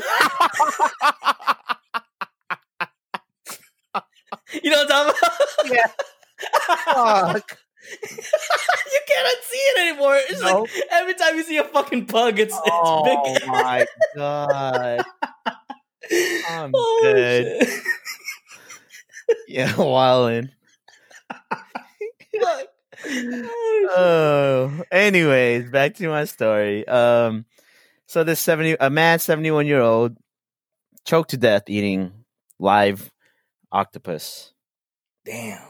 You know what I'm talking about? Yeah. Fuck. you cannot see it anymore. It's No. like every time you see a fucking pug, it's it's oh big. Oh my god. I'm Oh, dead. shit. Yeah, wildin'. Fuck. *laughs* Oh. Oh, anyways, back to my story. Um, so this seventy, a man, seventy-one year old, choked to death eating live octopus. Damn.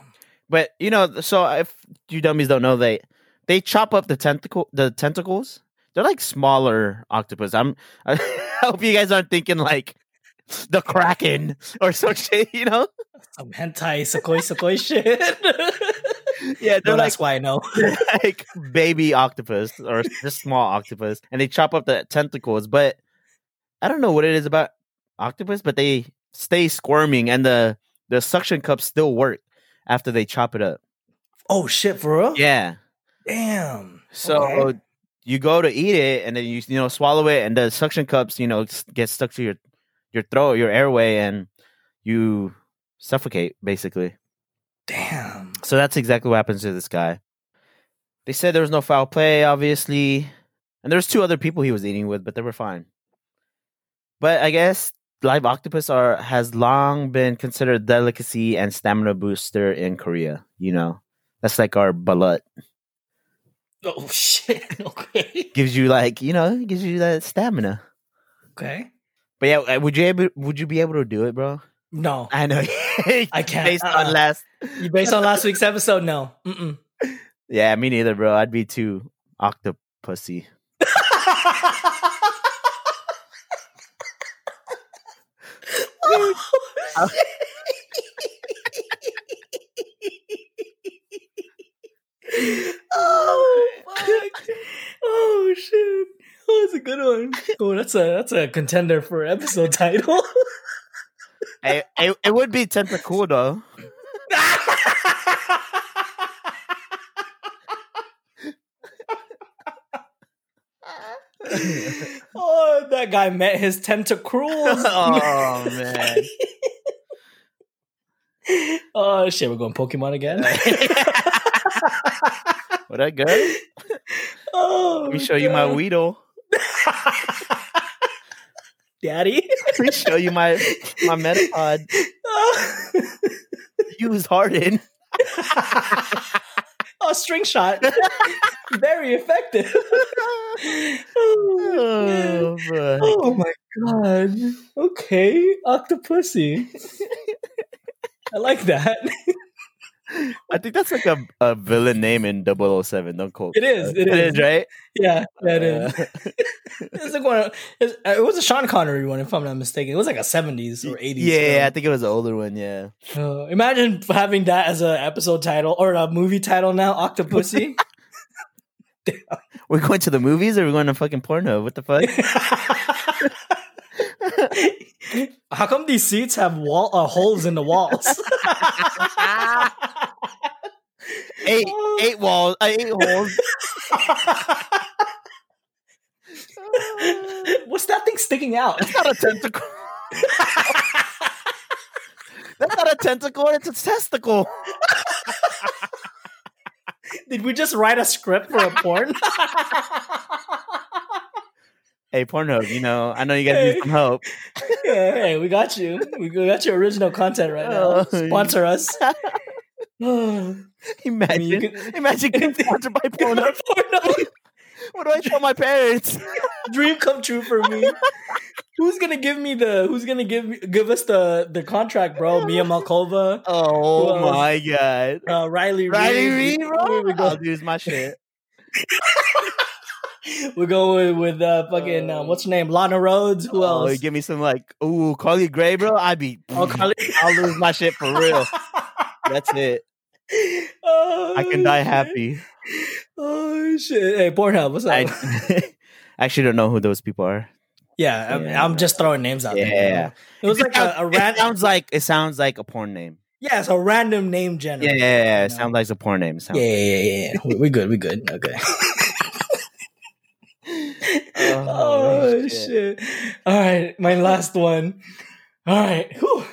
But you know, so if you dummies don't know, they they chop up the tentacle, the tentacles. They're like smaller octopus. I'm. *laughs* I hope you guys aren't thinking like the kraken or some *laughs* shit. You know? Some hentai sakoi sakoi shit. Yeah, they're like ask why I know. *laughs* *laughs* like baby octopus or just small octopus, and they chop up the tentacles. But I don't know what it is about octopus, but they stay squirming, and the the suction cups still work after they chop it up. Oh shit, for real? Yeah. Damn. So Okay. you go to eat it, and then you you know swallow it, and the suction cups you know get stuck to your your throat, your airway, and you suffocate basically. Damn. So that's exactly what happens to this guy. They said there was no foul play, obviously, and there's two other people he was eating with, but they were fine. But I guess live octopus are has long been considered a delicacy and stamina booster in Korea. You know, that's like our balut. Oh *laughs* shit. Okay. Gives you like you know, gives you that stamina. Okay. But yeah, uh, would you able would you be able to do it, bro? No. I know. *laughs* I can't. Based Uh-uh. on last, You based on last week's episode? No. Mm-mm. yeah, me neither, bro. I'd be too octopusy. *laughs* oh fuck! Oh shit! Oh, that's a good one. Oh, that's a that's a contender for episode title. Hey, it, it would be tentacool though. *laughs* oh, that guy met his tentacles. *laughs* oh man. *laughs* oh shit, we're going Pokemon again. Would that good? oh, Let me show you my God. Weedle. Daddy. Let me show you my my *laughs* Metapod. Use Harden. *laughs* oh, string shot. *laughs* Very effective. oh. Oh. Oh my god. Okay, Octopussy. I like that. I think that's like a, a villain name in 007. Don't quote. It is, it is. right? Yeah, that is. Uh, *laughs* It's like one. Of, uh, it was a Sean Connery one, if I'm not mistaken. It was like a 70s or 80s. yeah, I think it was an older one. Yeah. Uh, imagine having that as an episode title or a movie title now, Octopussy. *laughs* We're going to the movies or we're going to fucking porno? What the fuck? *laughs* How come these seats have wall uh, holes in the walls? Eight eight walls, uh, eight holes. *laughs* *laughs* What's that thing sticking out? It's not a tentacle. *laughs* That's not a tentacle. It's a testicle. Did we just write a script for a porn? Hey, Pornhub, you know, I know you guys Hey. need some help. yeah, hey, we got you. We got your original content right now. Oh, Sponsor us. Oh, *sighs* Imagine, you can- *laughs* imagine getting *laughs* sponsored by. Porno. *laughs* What do I tell my parents? Dream come true for me. Who's gonna give me the? Who's gonna give me, give us the the contract, bro? Mia Malkova, Oh Who else? my god. uh, Riley, Riley bro. We I'll go, use my shit. we go with, with uh, fucking uh, what's her name? Lana Rhoades. Who Oh, else? you give me some like, ooh, Carly Gray, bro. I'd be, Oh, Carly- I'll lose my shit for real. That's it. Oh, *laughs* I can oh, die shit. happy. Oh shit! Hey, Pornhub, what's up? *laughs* I actually don't know who those people are. yeah, I'm, I'm just throwing names out there. Yeah. It was like a, a random. sounds like it sounds like a porn name. Yeah, it's a random name Yeah, generator. yeah, yeah. It sounds like a porn name. Sounds Yeah, yeah, yeah, yeah. We, we good. We good. Okay. *laughs* Oh, oh shit. shit. All right, my last one. All right. Whew.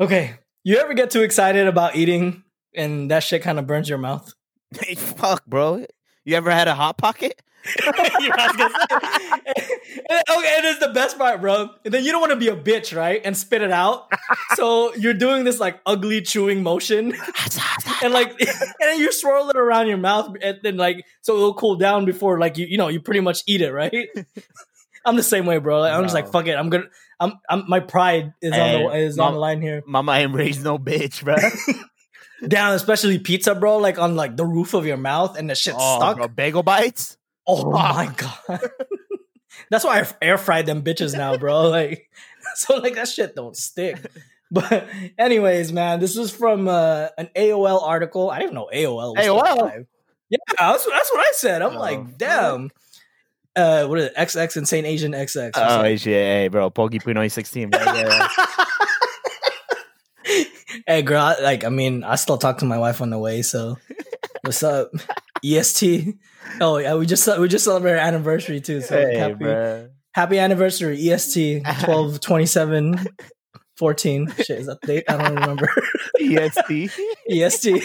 Okay. You ever get too excited about eating and that shit kind of burns your mouth? *laughs* Hey, fuck, bro. You ever had a hot pocket? *laughs* *laughs* yeah, I was gonna say. And- okay, it's the best part, bro. And then you don't want to be a bitch, right? And spit it out. so you're doing this like ugly chewing motion, and like, and then you swirl it around your mouth, and then like, so it'll cool down before like you, you know, you pretty much eat it, right? I'm the same way, bro. Like, I'm just like, fuck it. I'm gonna. I'm. I'm. My pride is on the Hey, is on the line here. Mama ain't raised no bitch, bro. Down, especially pizza, bro. Like on like the roof of your mouth, and the shit oh, stuck. bro, bagel bites. Oh my god. *laughs* That's why I air fried them bitches now, bro. *laughs* Like *laughs* so like that shit don't stick. But anyways, man, this was from uh, an AOL article. I didn't know AOL was AOL? Yeah, that's, that's what I said. I'm Oh. like, damn. Uh, what is it? XX Insane Asian XX. Oh shit, hey, bro, Pokey Pinoy sixteen. Bro. Hey, girl. I, like, I mean, I still talk to my wife on the way. So, *laughs* what's up? EST. Oh yeah, we just we just celebrated our anniversary too. So hey, happy, bro. Happy anniversary, EST 12 *laughs* 27 14. Shit, is that date? I don't remember. EST. *laughs* EST.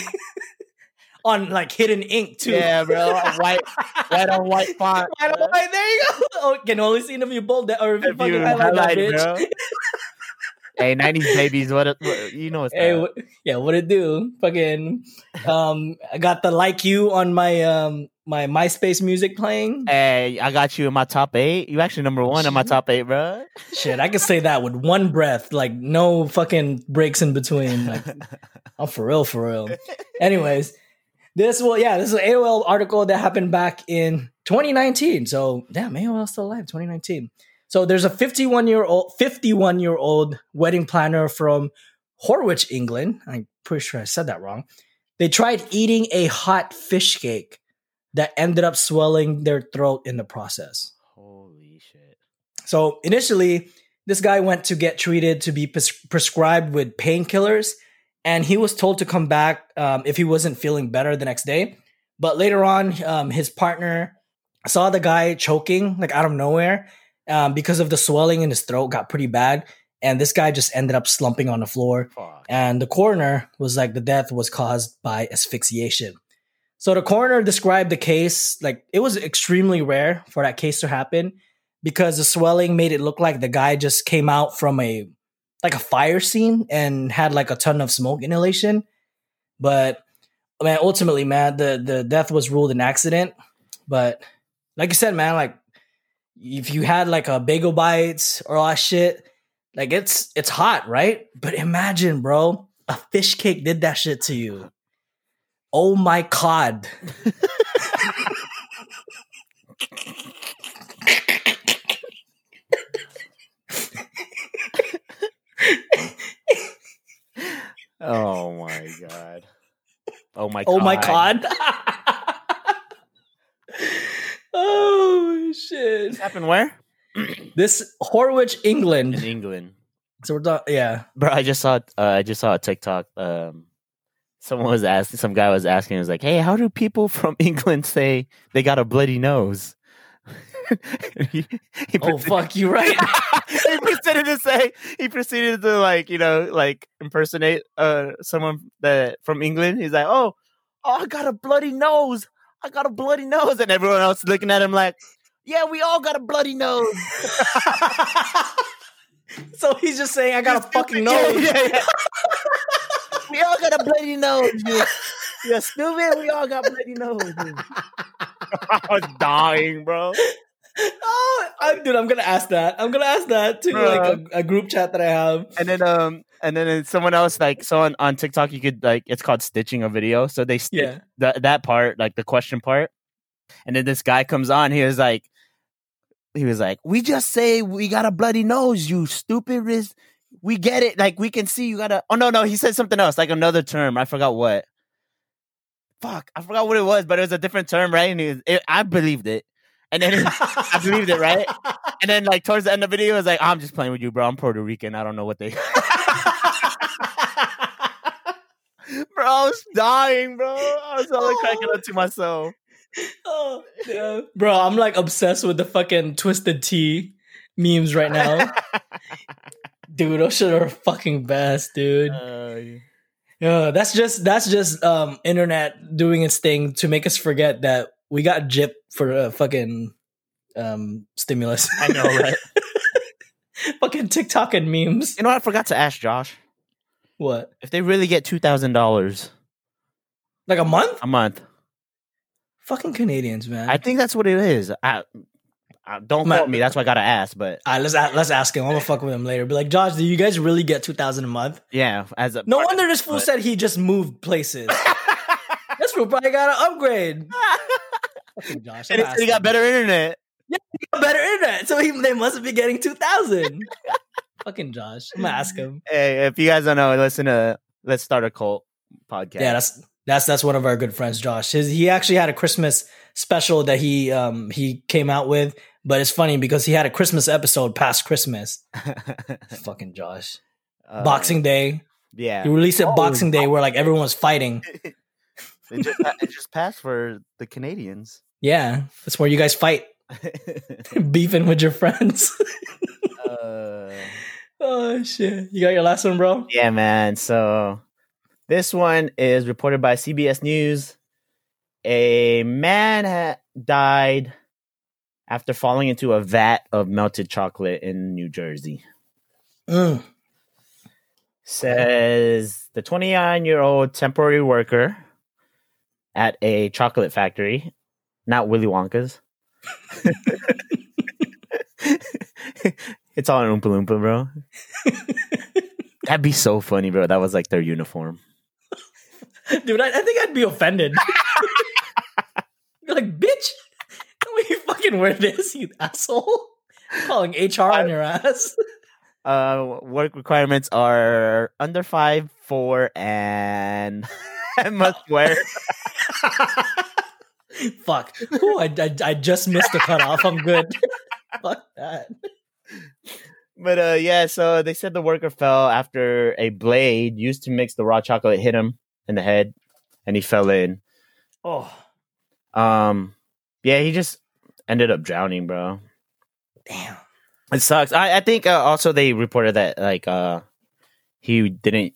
On like hidden ink too. yeah, bro. White, white on white font. White on white, there you go. Oh, can only see if you bold that or if you fucking highlight that bitch. Hey, nineties babies. What, it- what you know? It's Hey, yeah, what it do? Fucking, um, I got the like you on my um my MySpace music playing. Hey, I got you in my top eight. You actually number one in my top eight, bro. Shit, I can say that with one breath, like no fucking breaks in between. Like, *laughs* I'm for real, for real. Anyways, this will yeah, this is an AOL article that happened back in 2019. So damn, AOL still alive, 2019. So there's a 51 year old 51 year old wedding planner from Horwich, England. I'm pretty sure I said that wrong. They tried eating a hot fish cake that ended up swelling their throat in the process. Holy shit! So initially, this guy went to get treated to be pres- prescribed with painkillers, and he was told to come back um, if he wasn't feeling better the next day. But later on, um, his partner saw the guy choking like out of nowhere um, because of the swelling in his throat got pretty bad, and this guy just ended up slumping on the floor. Fuck. And the coroner was like, the death was caused by asphyxiation. So the coroner described the case like it was extremely rare for that case to happen because the swelling made it look like the guy just came out from a like a fire scene and had like a ton of smoke inhalation. But man, ultimately, man, the the death was ruled an accident. But like you said, man, like if you had like a bagel bites or all that shit, like it's it's hot, right? But imagine, bro, a fish cake did that shit to you. Oh my god. Oh my god. Oh my. Oh my god. *laughs* oh shit. This happened where? This Horwich, England. In England, So we're done. Yeah. bro. I just saw. Uh, I just saw a TikTok. Um, someone was asking. Some guy was asking. He was like, "Hey, how do people from *laughs* England say they got a bloody nose?" he, *laughs* he Oh fuck, you right. *laughs* he proceeded to say he proceeded to like you know like impersonate uh someone that from England. He's like, oh, oh, I got a bloody nose. I got a bloody nose, and everyone else looking at him like, yeah, we all got a bloody nose. *laughs* so he's just saying I got a fucking Yeah, nose. yeah, *laughs* yeah. we all got a bloody nose. You, you're stupid. We all got bloody noses. *laughs* I was dying, bro. Oh, I, dude, I'm gonna ask that. I'm gonna ask that to like a, a group chat that I have. and then um and then someone else like so on, on TikTok you could like it's called stitching a video. So they stitch Yeah. that that part, like the question part. And then this guy comes on, he was like he was like, We just say we got a bloody nose, you stupid wrist. We get it. Like we can see you got a oh no, no, he said something else, like another term. I forgot what. Fuck, I forgot what it was, but it was a different term, right? And he was, it, I believed it. And then I believed it, right? *laughs* And then like towards the end of the video, it was like, I'm just playing with you, bro. I'm Puerto Rican. I don't know what they *laughs* Bro, I was dying, bro. I was only *laughs* cracking up to myself. Oh, yeah. Bro, I'm like obsessed with the fucking twisted tea memes right now. *laughs* dude, those shit are fucking best, dude. Uh, Yeah, that's just that's just um internet doing its thing to make us forget that we got gypped for a fucking um stimulus. I know, right? *laughs* fucking TikTok and memes. you know what? I forgot to ask Josh What? if they really get two thousand dollars Like a month? a month. Fucking Canadians, man. I think that's what it is. I, I don't Man. quote me. That's why I gotta ask. But All right, let's a- let's ask him. I'm gonna fuck with him later. Be like, Josh, do you guys really get two thousand a month? yeah, as a No wonder this fool said he just moved places. *laughs* this fool probably got an upgrade. *laughs* Fucking Josh, and he said he got better internet. better internet, so he, they must be getting two thousand. *laughs* Fucking Josh, I'm gonna ask him. *laughs* Hey, if you guys don't know, listen to Let's Start a Cult podcast. Yeah, that's that's that's one of our good friends, Josh. His, he actually had a Christmas special that he um he came out with, but it's funny because he had a Christmas episode past Christmas. *laughs* Fucking Josh. Uh, Boxing Day. Yeah, He released it Oh, Boxing Day where like everyone was fighting. *laughs* it just it just passed for the Canadians. Yeah, that's where you guys fight, beefing with your friends. uh, oh shit! You got your last one, bro? yeah, man. So this one is reported by CBS News. A man ha- died after falling into a vat of melted chocolate in New Jersey. Mm. Says the 29 year old temporary worker at a chocolate factory, not Willy Wonka's. *laughs* *laughs* it's all an Oompa Loompa, bro. *laughs* That'd be so funny, bro. That was like their uniform. Dude, I, I think I'd be offended. Be *laughs* like, bitch, we fucking wear this, you asshole. Calling HR on your ass. *laughs* Uh, work requirements are under five, four, and I must wear. Fuck. Ooh, I, I, I just missed the cutoff. I'm good. Fuck that. But uh, yeah. So they said the worker fell after a blade used to mix the raw chocolate hit him in the head, and he fell in. Oh, Um, yeah, he just ended up drowning, bro. damn. It sucks. I, I think uh, also they reported that like uh he didn't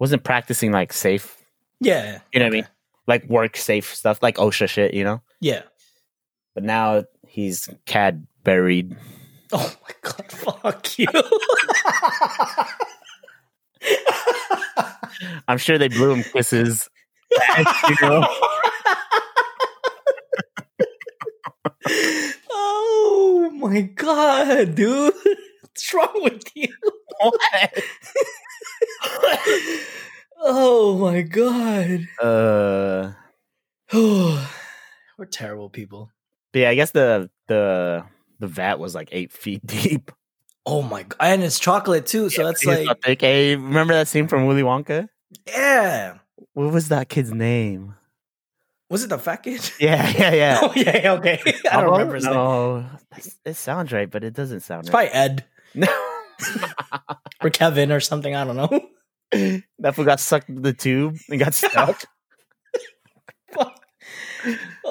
wasn't practicing like safe, Yeah. you know what I mean? Like work safe stuff, like OSHA shit, you know. Yeah. But now he's cad buried. *laughs* Oh my god, fuck you. *laughs* I'm sure they blew him kisses. know? *laughs* oh my god, dude. What's wrong with you? oh my god. uh, *sighs* We're terrible people. but yeah, I guess the the the vat was like eight feet *laughs* deep. Oh my god. And it's chocolate too, so that's He's like thick. Hey, remember that scene from Willy Wonka? Yeah. What was that kid's name? Was it the fat kid? *laughs* Yeah, yeah, yeah. *laughs* Oh yeah, okay. I don't remember his name. No, it sounds right, but it doesn't sound It's right. probably Ed or Kevin or something. I don't know. that fool got sucked into the tube and got stuck.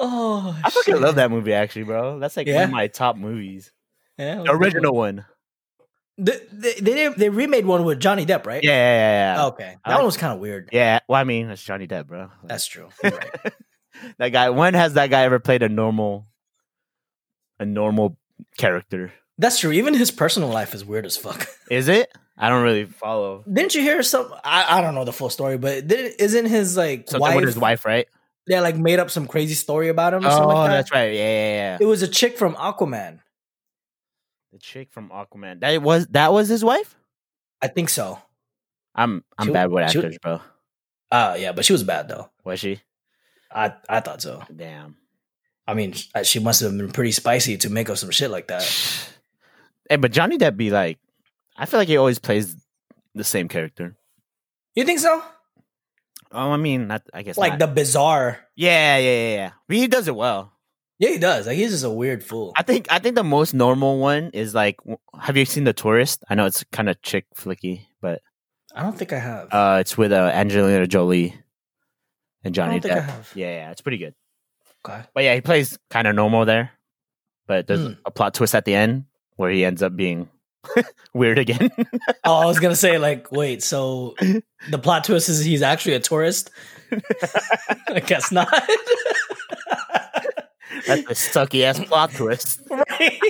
Oh, I fucking shit. love that movie, actually, bro. That's like one of my top movies. Yeah, The original one. They, they, they, they remade one with Johnny Depp, right? Yeah, yeah, yeah. yeah. Okay. That like- one was kind of weird. Yeah, well, I mean, it's Johnny Depp, bro. That's true. *laughs* Right. that guy. When has that guy ever played a normal, a normal character? That's true. Even his personal life is weird as fuck. *laughs* Is it? I don't really follow. Didn't you hear some? I, I don't know the full story, but did, isn't his like Something wife? with his wife, right? They like made up some crazy story about him. Or something Oh, like that? that's right. Yeah, yeah, yeah. It was a chick from Aquaman. The chick from Aquaman. That was that was his wife. I think so. I'm I'm She- bad with she- actors, bro. Uh yeah, but she was bad though. Was she? I I thought so. Damn. I mean, she must have been pretty spicy to make up some shit like that. *sighs* Hey, but Johnny Depp be like, I feel like he always plays the same character. You think so? Oh, I mean, not. I guess Like not. the bizarre. Yeah, yeah, yeah, yeah. But he does it well. Yeah, he does. Like he's just a weird fool. I think. I think the most normal one is like. Have you seen The Tourist? I know it's kind of chick flicky, but I don't think I have. uh, it's with uh, Angelina Jolie and Johnny think I Depp. have. Yeah, yeah, it's pretty good. okay. But yeah, he plays kind of normal there. But there's Hmm. a plot twist at the end where he ends up being *laughs* weird again. *laughs* Oh, I was gonna say like, wait. So the plot twist is he's actually a tourist. *laughs* I guess not. That's a sucky ass plot twist. right?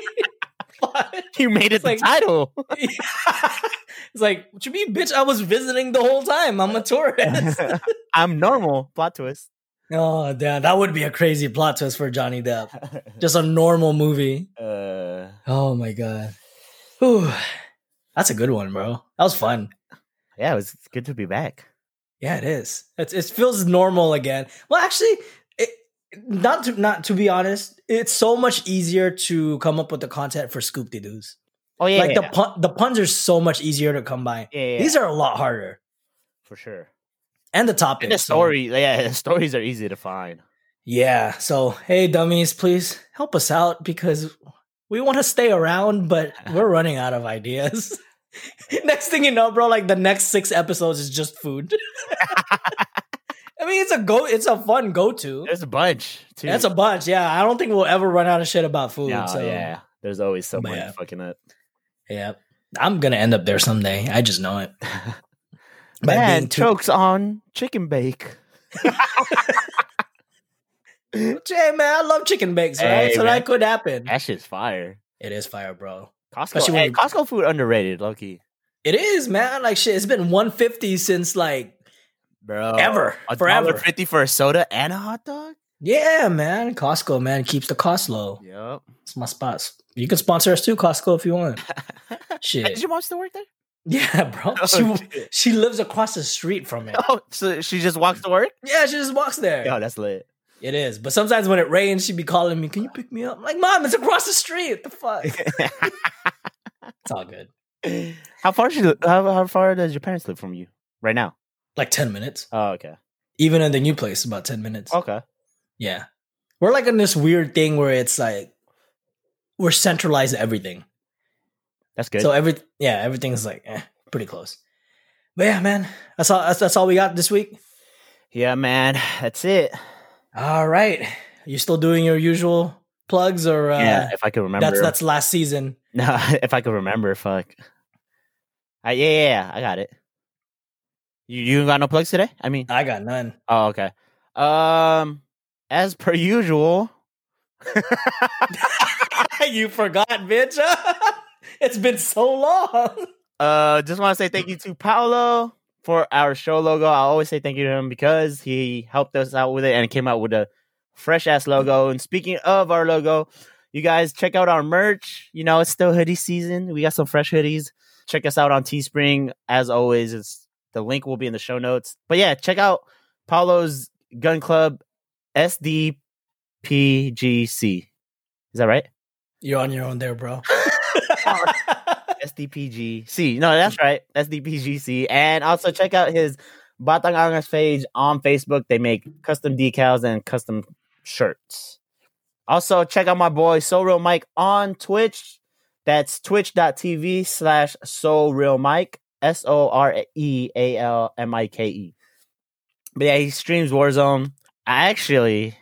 You made it the like- title. it's like, what you mean, bitch? I was visiting the whole time. I'm a tourist. I'm normal. Plot twist. oh, damn. That would be a crazy plot twist for Johnny Depp. Just a normal movie. Uh, Oh my god. Whew. That's a good one, bro. That was fun. yeah, it was good to be back. Yeah, it is. It's, it feels normal again. Well, actually, it, not to not to be honest, it's so much easier to come up with the content for Scoop De Doos. Oh yeah, like yeah, the pun- the puns are so much easier to come by. yeah, yeah, These are a lot harder, for sure. and the topics. And the so- story, yeah, the *laughs* stories are easy to find. Yeah. So, hey, dummies, please help us out because we want to stay around, but we're *laughs* running out of ideas. *laughs* next thing you know, bro, like the next six episodes is just food. *laughs* I mean, it's a go. It's a fun go to. There's a bunch. Too. That's a bunch. Yeah, I don't think we'll ever run out of shit about food. No, so yeah. There's always someone yeah. fucking up. yeah, I'm gonna end up there someday. I just know it. Man, too- chokes on chicken bake. Hey man, I love chicken bakes, right? Hey, so man. that could happen. That shit's fire. It is fire, bro. Costco, hey, Costco food underrated, lowkey. It is, man. Like shit, it's been 150 since like Bro, Ever. a Forever. fifty for a soda and a hot dog. Yeah, man. Costco, man, keeps the cost low. Yep. It's my spots. You can sponsor us too, Costco, if you want. *laughs* shit, Did your mom still work there? *laughs* Yeah, bro. *laughs* Oh, She, shit. she lives across the street from it. Oh, so she just walks to work? Yeah, she just walks there. Yo, that's lit. It is. But sometimes when it rains, she'd be calling me, Can you pick me up? I'm like, Mom, it's across the street. What the fuck? *laughs* it's all good. how far? How, how far does your parents live from you right now? Like 10 minutes. Oh, okay. Even in the new place, about 10 minutes. Okay. Yeah. We're like in this weird thing where it's like we're centralized everything. That's good. So every yeah, everything's like eh, pretty close. But yeah, man, that's all. That's, that's all we got this week. yeah, man. That's it. All right, you still doing your usual plugs or uh, yeah, if I could remember. that's that's last season. *laughs* No, if I could remember, fuck. Uh, yeah, yeah, yeah, I got it. You you got no plugs today? I mean, I got none. oh okay. Um, as per usual. *laughs* you forgot, bitch. *laughs* it's been so long. Uh, just want to say thank you to Paolo for our show logo. I always say thank you to him because he helped us out with it and came out with a fresh ass logo. And speaking of our logo, you guys check out our merch. You know, it's still hoodie season. We got some fresh hoodies. Check us out on Teespring. As always, it's the link will be in the show notes. But yeah, check out Paulo's Gun Club SDPGC. Is that right? You're on your own there, bro. *laughs* *laughs* SDPGC. No, that's right. SDPGC. And also check out his Batang Angas page on Facebook. They make custom decals and custom shirts. Also, check out my boy So Real Mike on Twitch. That's twitch.tv slash So Real Mike. S O R E A L M I K E. But yeah, he streams Warzone. I actually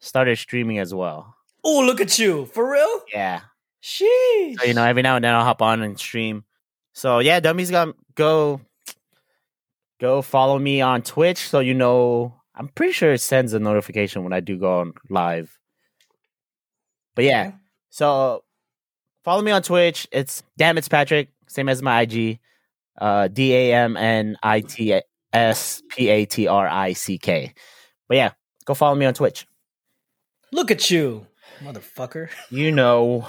started streaming as well. oh, look at you. For real? Yeah. Sheesh. So, you know, every now and then I'll hop on and stream. So yeah, dummies got go go follow me on Twitch so you know I'm pretty sure it sends a notification when I do go on live. But yeah, so follow me on Twitch. It's damn it's Patrick, same as my IG. Uh D A M N I T S P A T R I C K. But yeah, go follow me on Twitch. Look at you, motherfucker. You know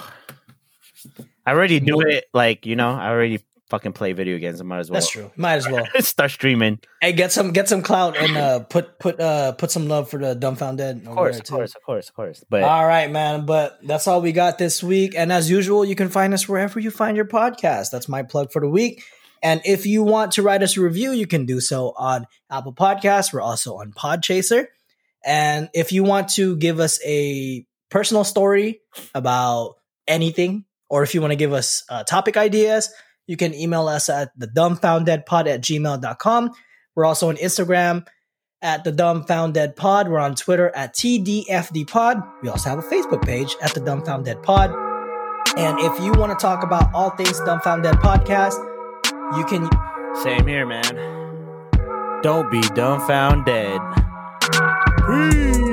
I already do it like, you know, I already fucking play video games. I might as well That's true. Might as well. *laughs* start streaming. Hey, get some get some clout and uh put put uh put some love for the dumbfounded. Of course, of course, of course, of course. But All right, man. But that's all we got this week. And as usual, you can find us wherever you find your podcast. That's my plug for the week. And if you want to write us a review, you can do so on Apple Podcasts. We're also on Podchaser. And if you want to give us a personal story about anything, or if you want to give us uh, topic ideas, you can email us at the dumbfounddeadpod at gmail.com. We're also on Instagram at the dumbfounddead pod. We're on Twitter at TDFD pod. We also have a Facebook page at the dumbfounddead pod. And if you want to talk about all things dumbfounded podcast, you can same here, man. Don't be dumbfounded. Peace.